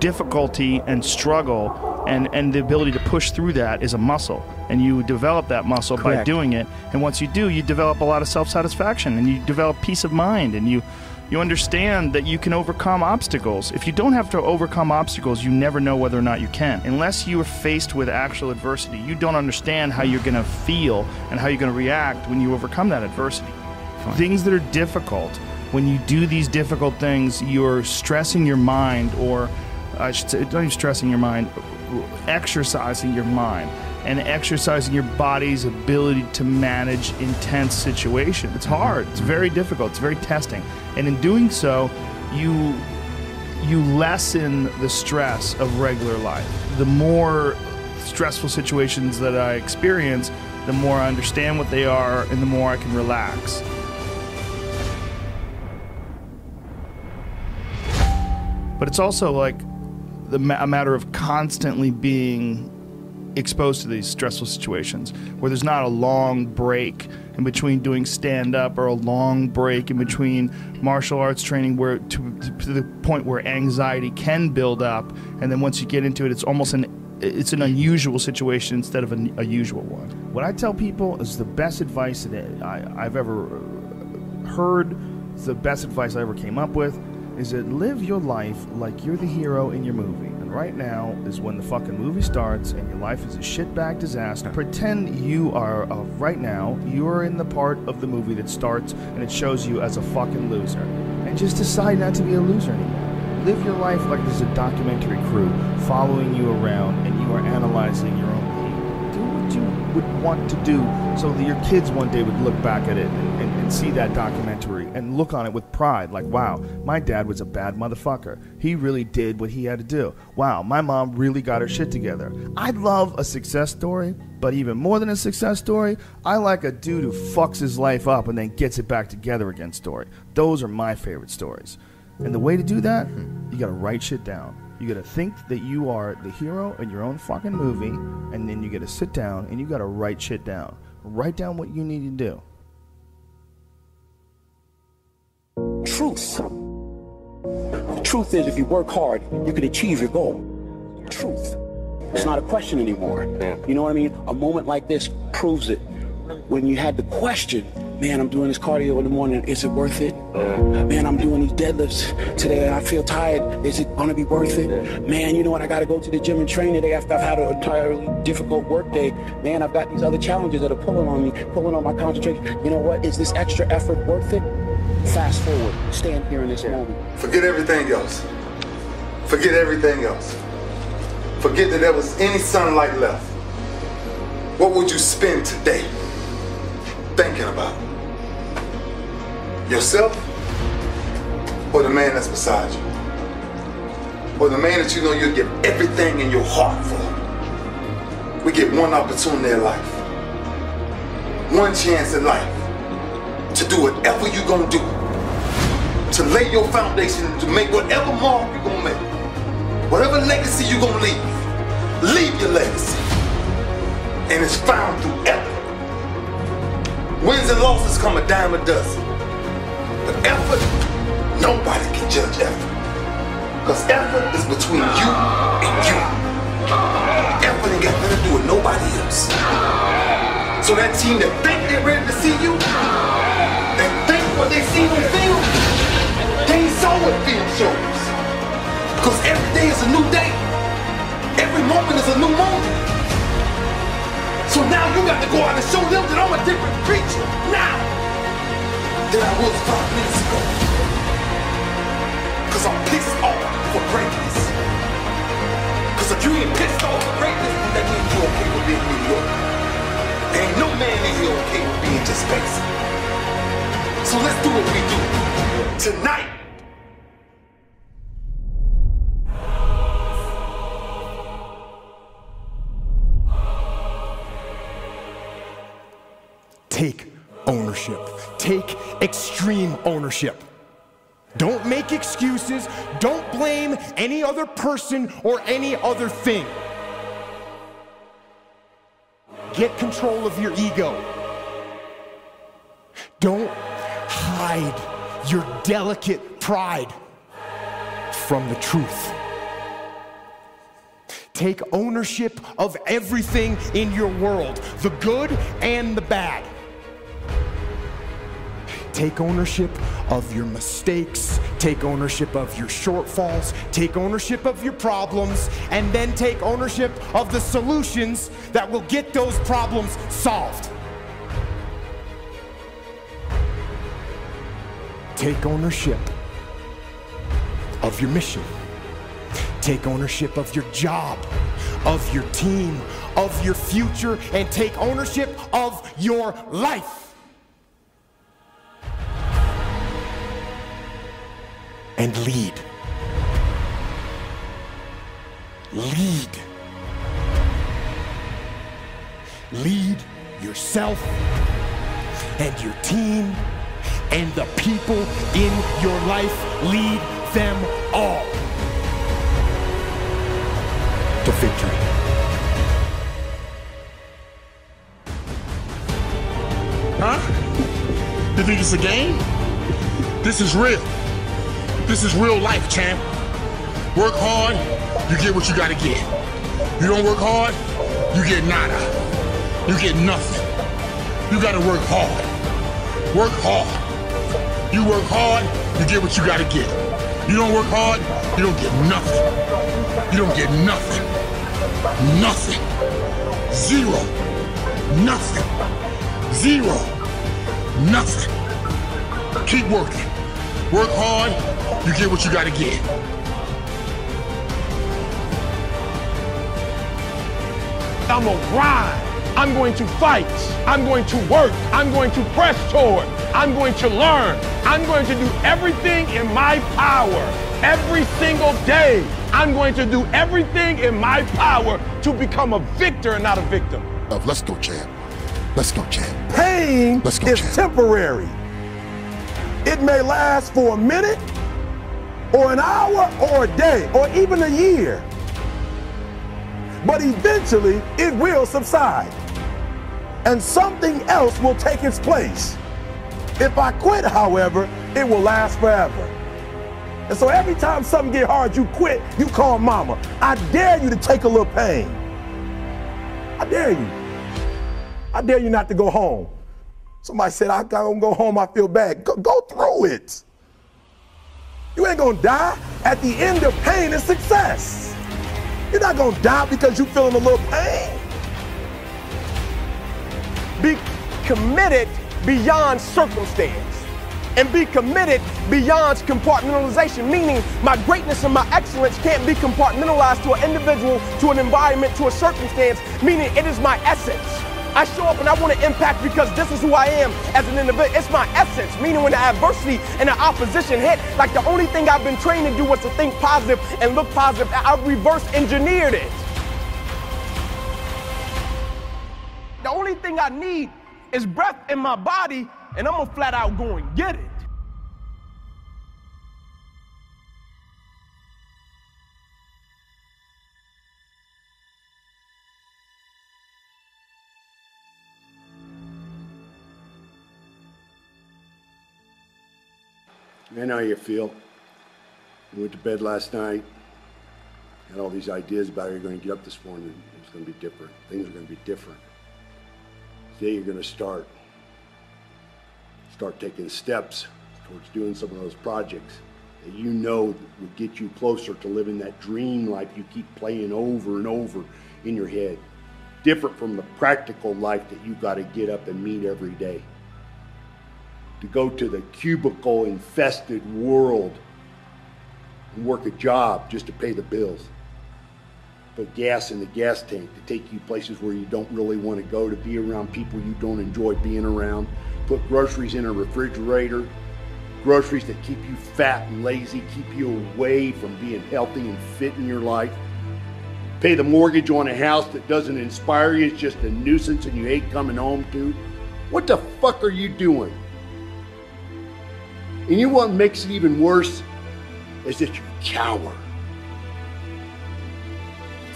difficulty and struggle and, and the ability to push through that is a muscle. And you develop that muscle by doing it. And once you do, you develop a lot of self satisfaction and you develop peace of mind and you you understand that you can overcome obstacles. If you don't have to overcome obstacles, you never know whether or not you can. Unless you are faced with actual adversity, you don't understand how you're going to feel and how you're going to react when you overcome that adversity. Things that are difficult, when you do these difficult things, you're stressing your mind, or I should say, don't even stressing your mind, exercising your mind. and exercising your body's ability to manage intense situations. It's hard. It's very difficult. It's very testing. And in doing so, you you lessen the stress of regular life. The more stressful situations that I experience, the more I understand what they are and the more I can relax. But it's also like the ma- a matter of constantly being exposed to these stressful situations where there's not a long break in between doing stand up or a long break in between martial arts training where to, to the point where anxiety can build up. And then once you get into it it's almost an it's an unusual situation instead of a, a usual one. What i tell people is the best advice that I, i've ever heard it's the best advice i ever came up with is that live your life like you're the hero in your movie. And right now is when the fucking movie starts and your life is a shitbag disaster. Pretend you are, uh, right now, you are in the part of the movie that starts and it shows you as a fucking loser. And just decide not to be a loser anymore. Live your life like there's a documentary crew following you around and you are analyzing your own behavior. Do what you would want to do so that your kids one day would look back at it and, and, and see that documentary and look on it with pride like wow my dad was a bad motherfucker. He really did what he had to do. Wow my mom really got her shit together. I love a success story but even more than a success story i like a dude who fucks his life up and then gets it back together again story. Those are my favorite stories. And the way to do that you gotta write shit down. You gotta think that you are the hero in your own fucking movie, and then you gotta sit down and you gotta write shit down. Write down what you need to do. Truth. The truth is, if you work hard, you can achieve your goal. Truth. It's not a question anymore. You know what I mean? A moment like this proves it. When you had the question, man, I'm doing this cardio in the morning, is it worth it? Man, I'm doing these deadlifts today and I feel tired, is it gonna be worth it? Man, you know what, I gotta go to the gym and train today after I've had an entirely difficult work day. Man, I've got these other challenges that are pulling on me, pulling on my concentration. You know what, is this extra effort worth it? Fast forward, stand here in this moment. Forget everything else. Forget everything else. Forget that there was any sunlight left. What would you spend today thinking about? Yourself or the man that's beside you? Or the man that you know you'll give everything in your heart for? We get one opportunity in life, one chance in life to do whatever you're gonna do, to lay your foundation, to make whatever mark you're gonna make. Whatever legacy you're gonna leave, leave your legacy. And it's found through effort. Wins and losses come a dime a dozen. But effort, nobody can judge effort. Because effort is between you and you. Effort ain't got nothing to do with nobody else. So that team that think they're ready to see you, what they see on film, they ain't saw what film shows. Because every day is a new day. Every moment is a new moment. So now you got to go out and show them that I'm a different creature now than I was five minutes ago. Cause I'm pissed off for greatness. Cause if you ain't pissed off for greatness, that means you okay with being New York. Ain't no man in here okay with being just basic. So let's do what we do. Tonight, Take ownership. Take extreme ownership. Don't make excuses. Don't blame any other person or any other thing. Get control of your ego. Don't hide your delicate pride from the truth. Take ownership of everything in your world, the good and the bad. Take ownership of your mistakes, take ownership of your shortfalls, take ownership of your problems, and then take ownership of the solutions that will get those problems solved. Take ownership of your mission. take ownership of your job, of your team, of your future, and take ownership of your life. And lead. Lead. Lead yourself and your team and the people in your life. Lead them all to victory. Huh? You think it's a game? This is real. This is real life, champ. Work hard, you get what you gotta get. You don't work hard, you get nada. You get nothing. You gotta work hard. Work hard. You work hard, you get what you gotta get. You don't work hard, you don't get nothing. You don't get nothing. Nothing. Zero. Nothing. Zero. Nothing. Keep working. Work hard, you get what you gotta get. I'm gonna grind. I'm going to fight. I'm going to work. I'm going to press toward. I'm going to learn. I'm going to do everything in my power every single day. I'm going to do everything in my power to become a victor and not a victim. Let's go, champ. Let's go, champ. Pain Let's go, is champ. temporary. It may last for a minute, or an hour, or a day, or even a year. But eventually, it will subside. And something else will take its place. If I quit, however, it will last forever. And so every time something get hard, you quit, you call mama. I dare you to take a little pain. I dare you. I dare you not to go home. Somebody said, I don't go home, I feel bad. Go, go through it. You ain't gonna die. At the end of pain is success. You're not gonna die because you're feeling a little pain. Be committed beyond circumstance. And be committed beyond compartmentalization, meaning my greatness and my excellence can't be compartmentalized to an individual, to an environment, to a circumstance, meaning it is my essence. I show up and I want to impact because this is who I am as an individual. It's my essence, meaning when the adversity and the opposition hit, like the only thing I've been trained to do was to think positive and look positive. I reverse engineered it. The only thing I need is breath in my body, and I'm gonna flat out go and get it. Know how you feel. You went to bed last night, had all these ideas about how you're going to get up this morning. It's going to be different. Things are going to be different. Today you're going to start. Start taking steps towards doing some of those projects that you know would get you closer to living that dream life you keep playing over and over in your head. Different from the practical life that you got to get up and meet every day to go to the cubicle infested world and work a job just to pay the bills. Put gas in the gas tank to take you places where you don't really want to go, to be around people you don't enjoy being around. Put groceries in a refrigerator, groceries that keep you fat and lazy, keep you away from being healthy and fit in your life. Pay the mortgage on a house that doesn't inspire you, it's just a nuisance and you hate coming home to. What the fuck are you doing? And you know what makes it even worse? Is that you cower.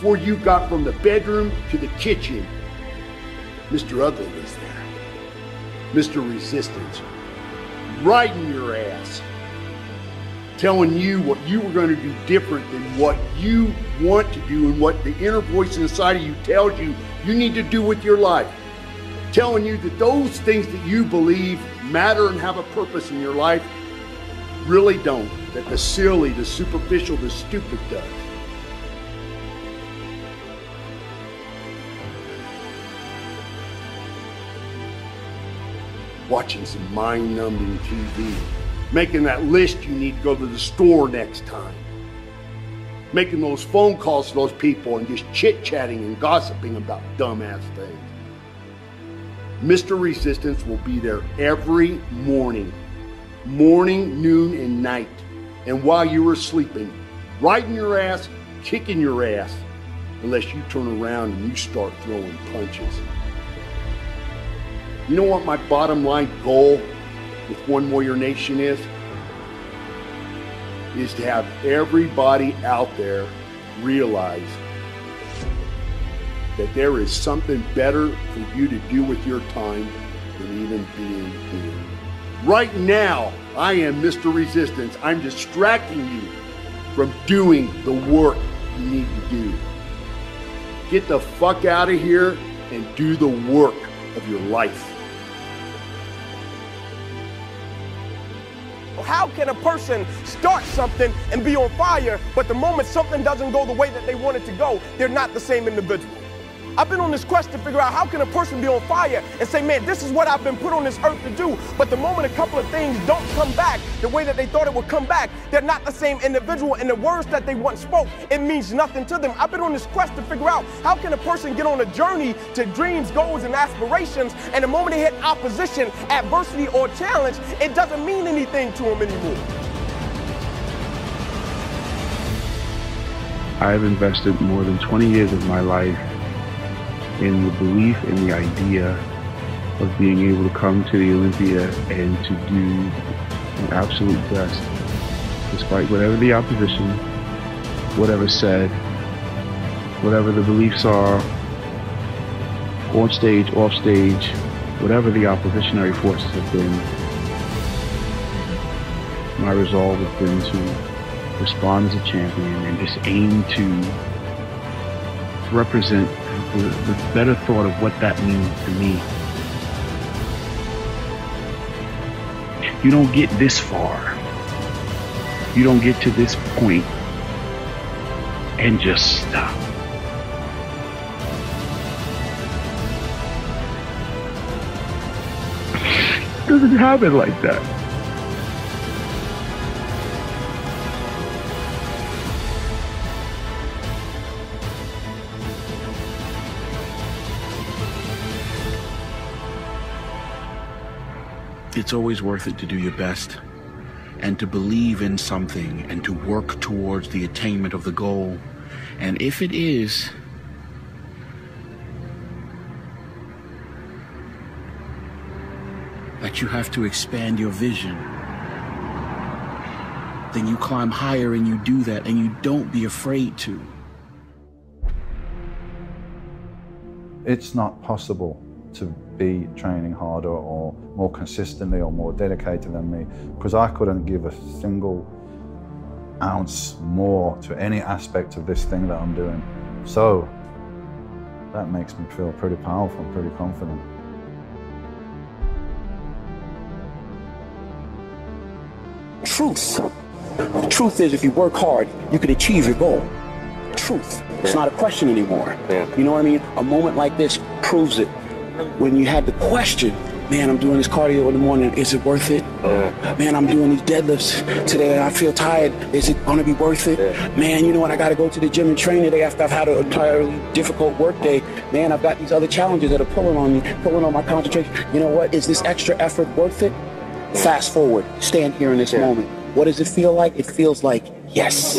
Before you got from the bedroom to the kitchen, Mr. Ugly was there. Mr. Resistance. Right in your ass. Telling you what you were going to do different than what you want to do and what the inner voice inside of you tells you you need to do with your life. Telling you that those things that you believe matter and have a purpose in your life really don't. That the silly, the superficial, the stupid does. Watching some mind numbing TV. Making that list you need to go to the store next time. making those phone calls to those people and just chit chatting and gossiping about dumbass things. Mr. Resistance will be there every morning, morning, noon, and night. And while you are sleeping, riding your ass, kicking your ass, unless you turn around and you start throwing punches. You know what my bottom line goal with One Warrior Nation is? Is to have everybody out there realize that there is something better for you to do with your time than even being here. Right now, I am Mr. Resistance. I'm distracting you from doing the work you need to do. Get the fuck out of here and do the work of your life. How can a person start something and be on fire, but the moment something doesn't go the way that they want it to go, they're not the same individual? I've been on this quest to figure out how can a person be on fire and say, man, this is what I've been put on this earth to do. But the moment a couple of things don't come back the way that they thought it would come back, they're not the same individual. And the words that they once spoke, it means nothing to them. I've been on this quest to figure out how can a person get on a journey to dreams, goals, and aspirations. And the moment they hit opposition, adversity, or challenge, it doesn't mean anything to them anymore. I've invested more than 20 years of my life in the belief in the idea of being able to come to the Olympia and to do the absolute best, despite whatever the opposition, whatever said, whatever the beliefs are, on stage, off stage, whatever the oppositionary forces have been. My resolve has been to respond as a champion and just aim to represent the, the better thought of what that means to me. You don't get this far. You don't get to this point and just stop. It doesn't happen like that. It's always worth it to do your best and to believe in something and to work towards the attainment of the goal. And if it is that you have to expand your vision, then you climb higher and you do that and you don't be afraid to. It's not possible to be training harder or more consistently or more dedicated than me because I couldn't give a single ounce more to any aspect of this thing that I'm doing. So that makes me feel pretty powerful, and pretty confident. Truth. The truth is, if you work hard, you can achieve your goal. Truth. It's not a question anymore. Yeah. You know what I mean? A moment like this proves it. When you had the question, man, I'm doing this cardio in the morning, is it worth it? Man, I'm doing these deadlifts today and I feel tired. Is it gonna be worth it? Man, you know what? I gotta go to the gym and train today after I've had an entirely difficult work day. Man, I've got these other challenges that are pulling on me, pulling on my concentration. You know what? Is this extra effort worth it? Fast forward, stand here in this moment. What does it feel like? It feels like yes.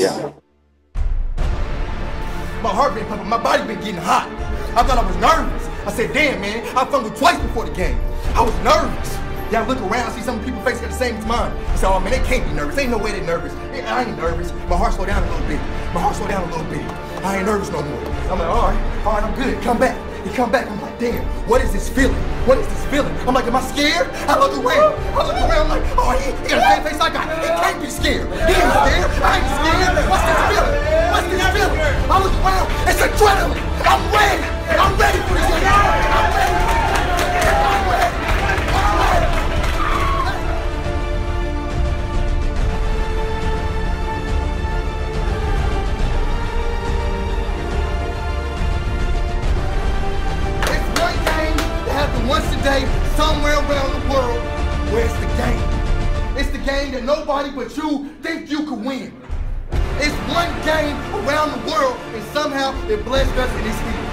My heart been pumping, my body been getting hot. I thought I was nervous. I said, damn man, I fumbled twice before the game. I was nervous. Yeah, I look around, see some people face got the same as mine. I said, oh man, they can't be nervous. Ain't no way they're nervous. I ain't nervous. My heart slowed down a little bit. My heart slowed down a little bit. I ain't nervous no more. I'm like, all right, all right, I'm good. Come back. He come back. I'm like, damn, what is this feeling? What is this feeling? I'm like, am I scared? I look around. I look around. I'm like, oh, he, he got the same face I got. He can't be scared. He ain't scared. I ain't scared. What's this feeling? What's this feeling? I look around. It's adrenaline. I'm ready. I'm ready for this. I'm ready. I'm ready. Once a day somewhere around the world where it's the game. It's the game that nobody but you think you can win. It's one game around the world, and somehow it blessed us and it's here.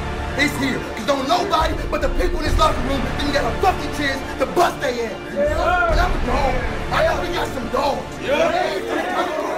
It's here. Cause don't nobody but the people in this locker room think you got a fucking chance to bust their ass. And I'm a dog. I know we got some dogs.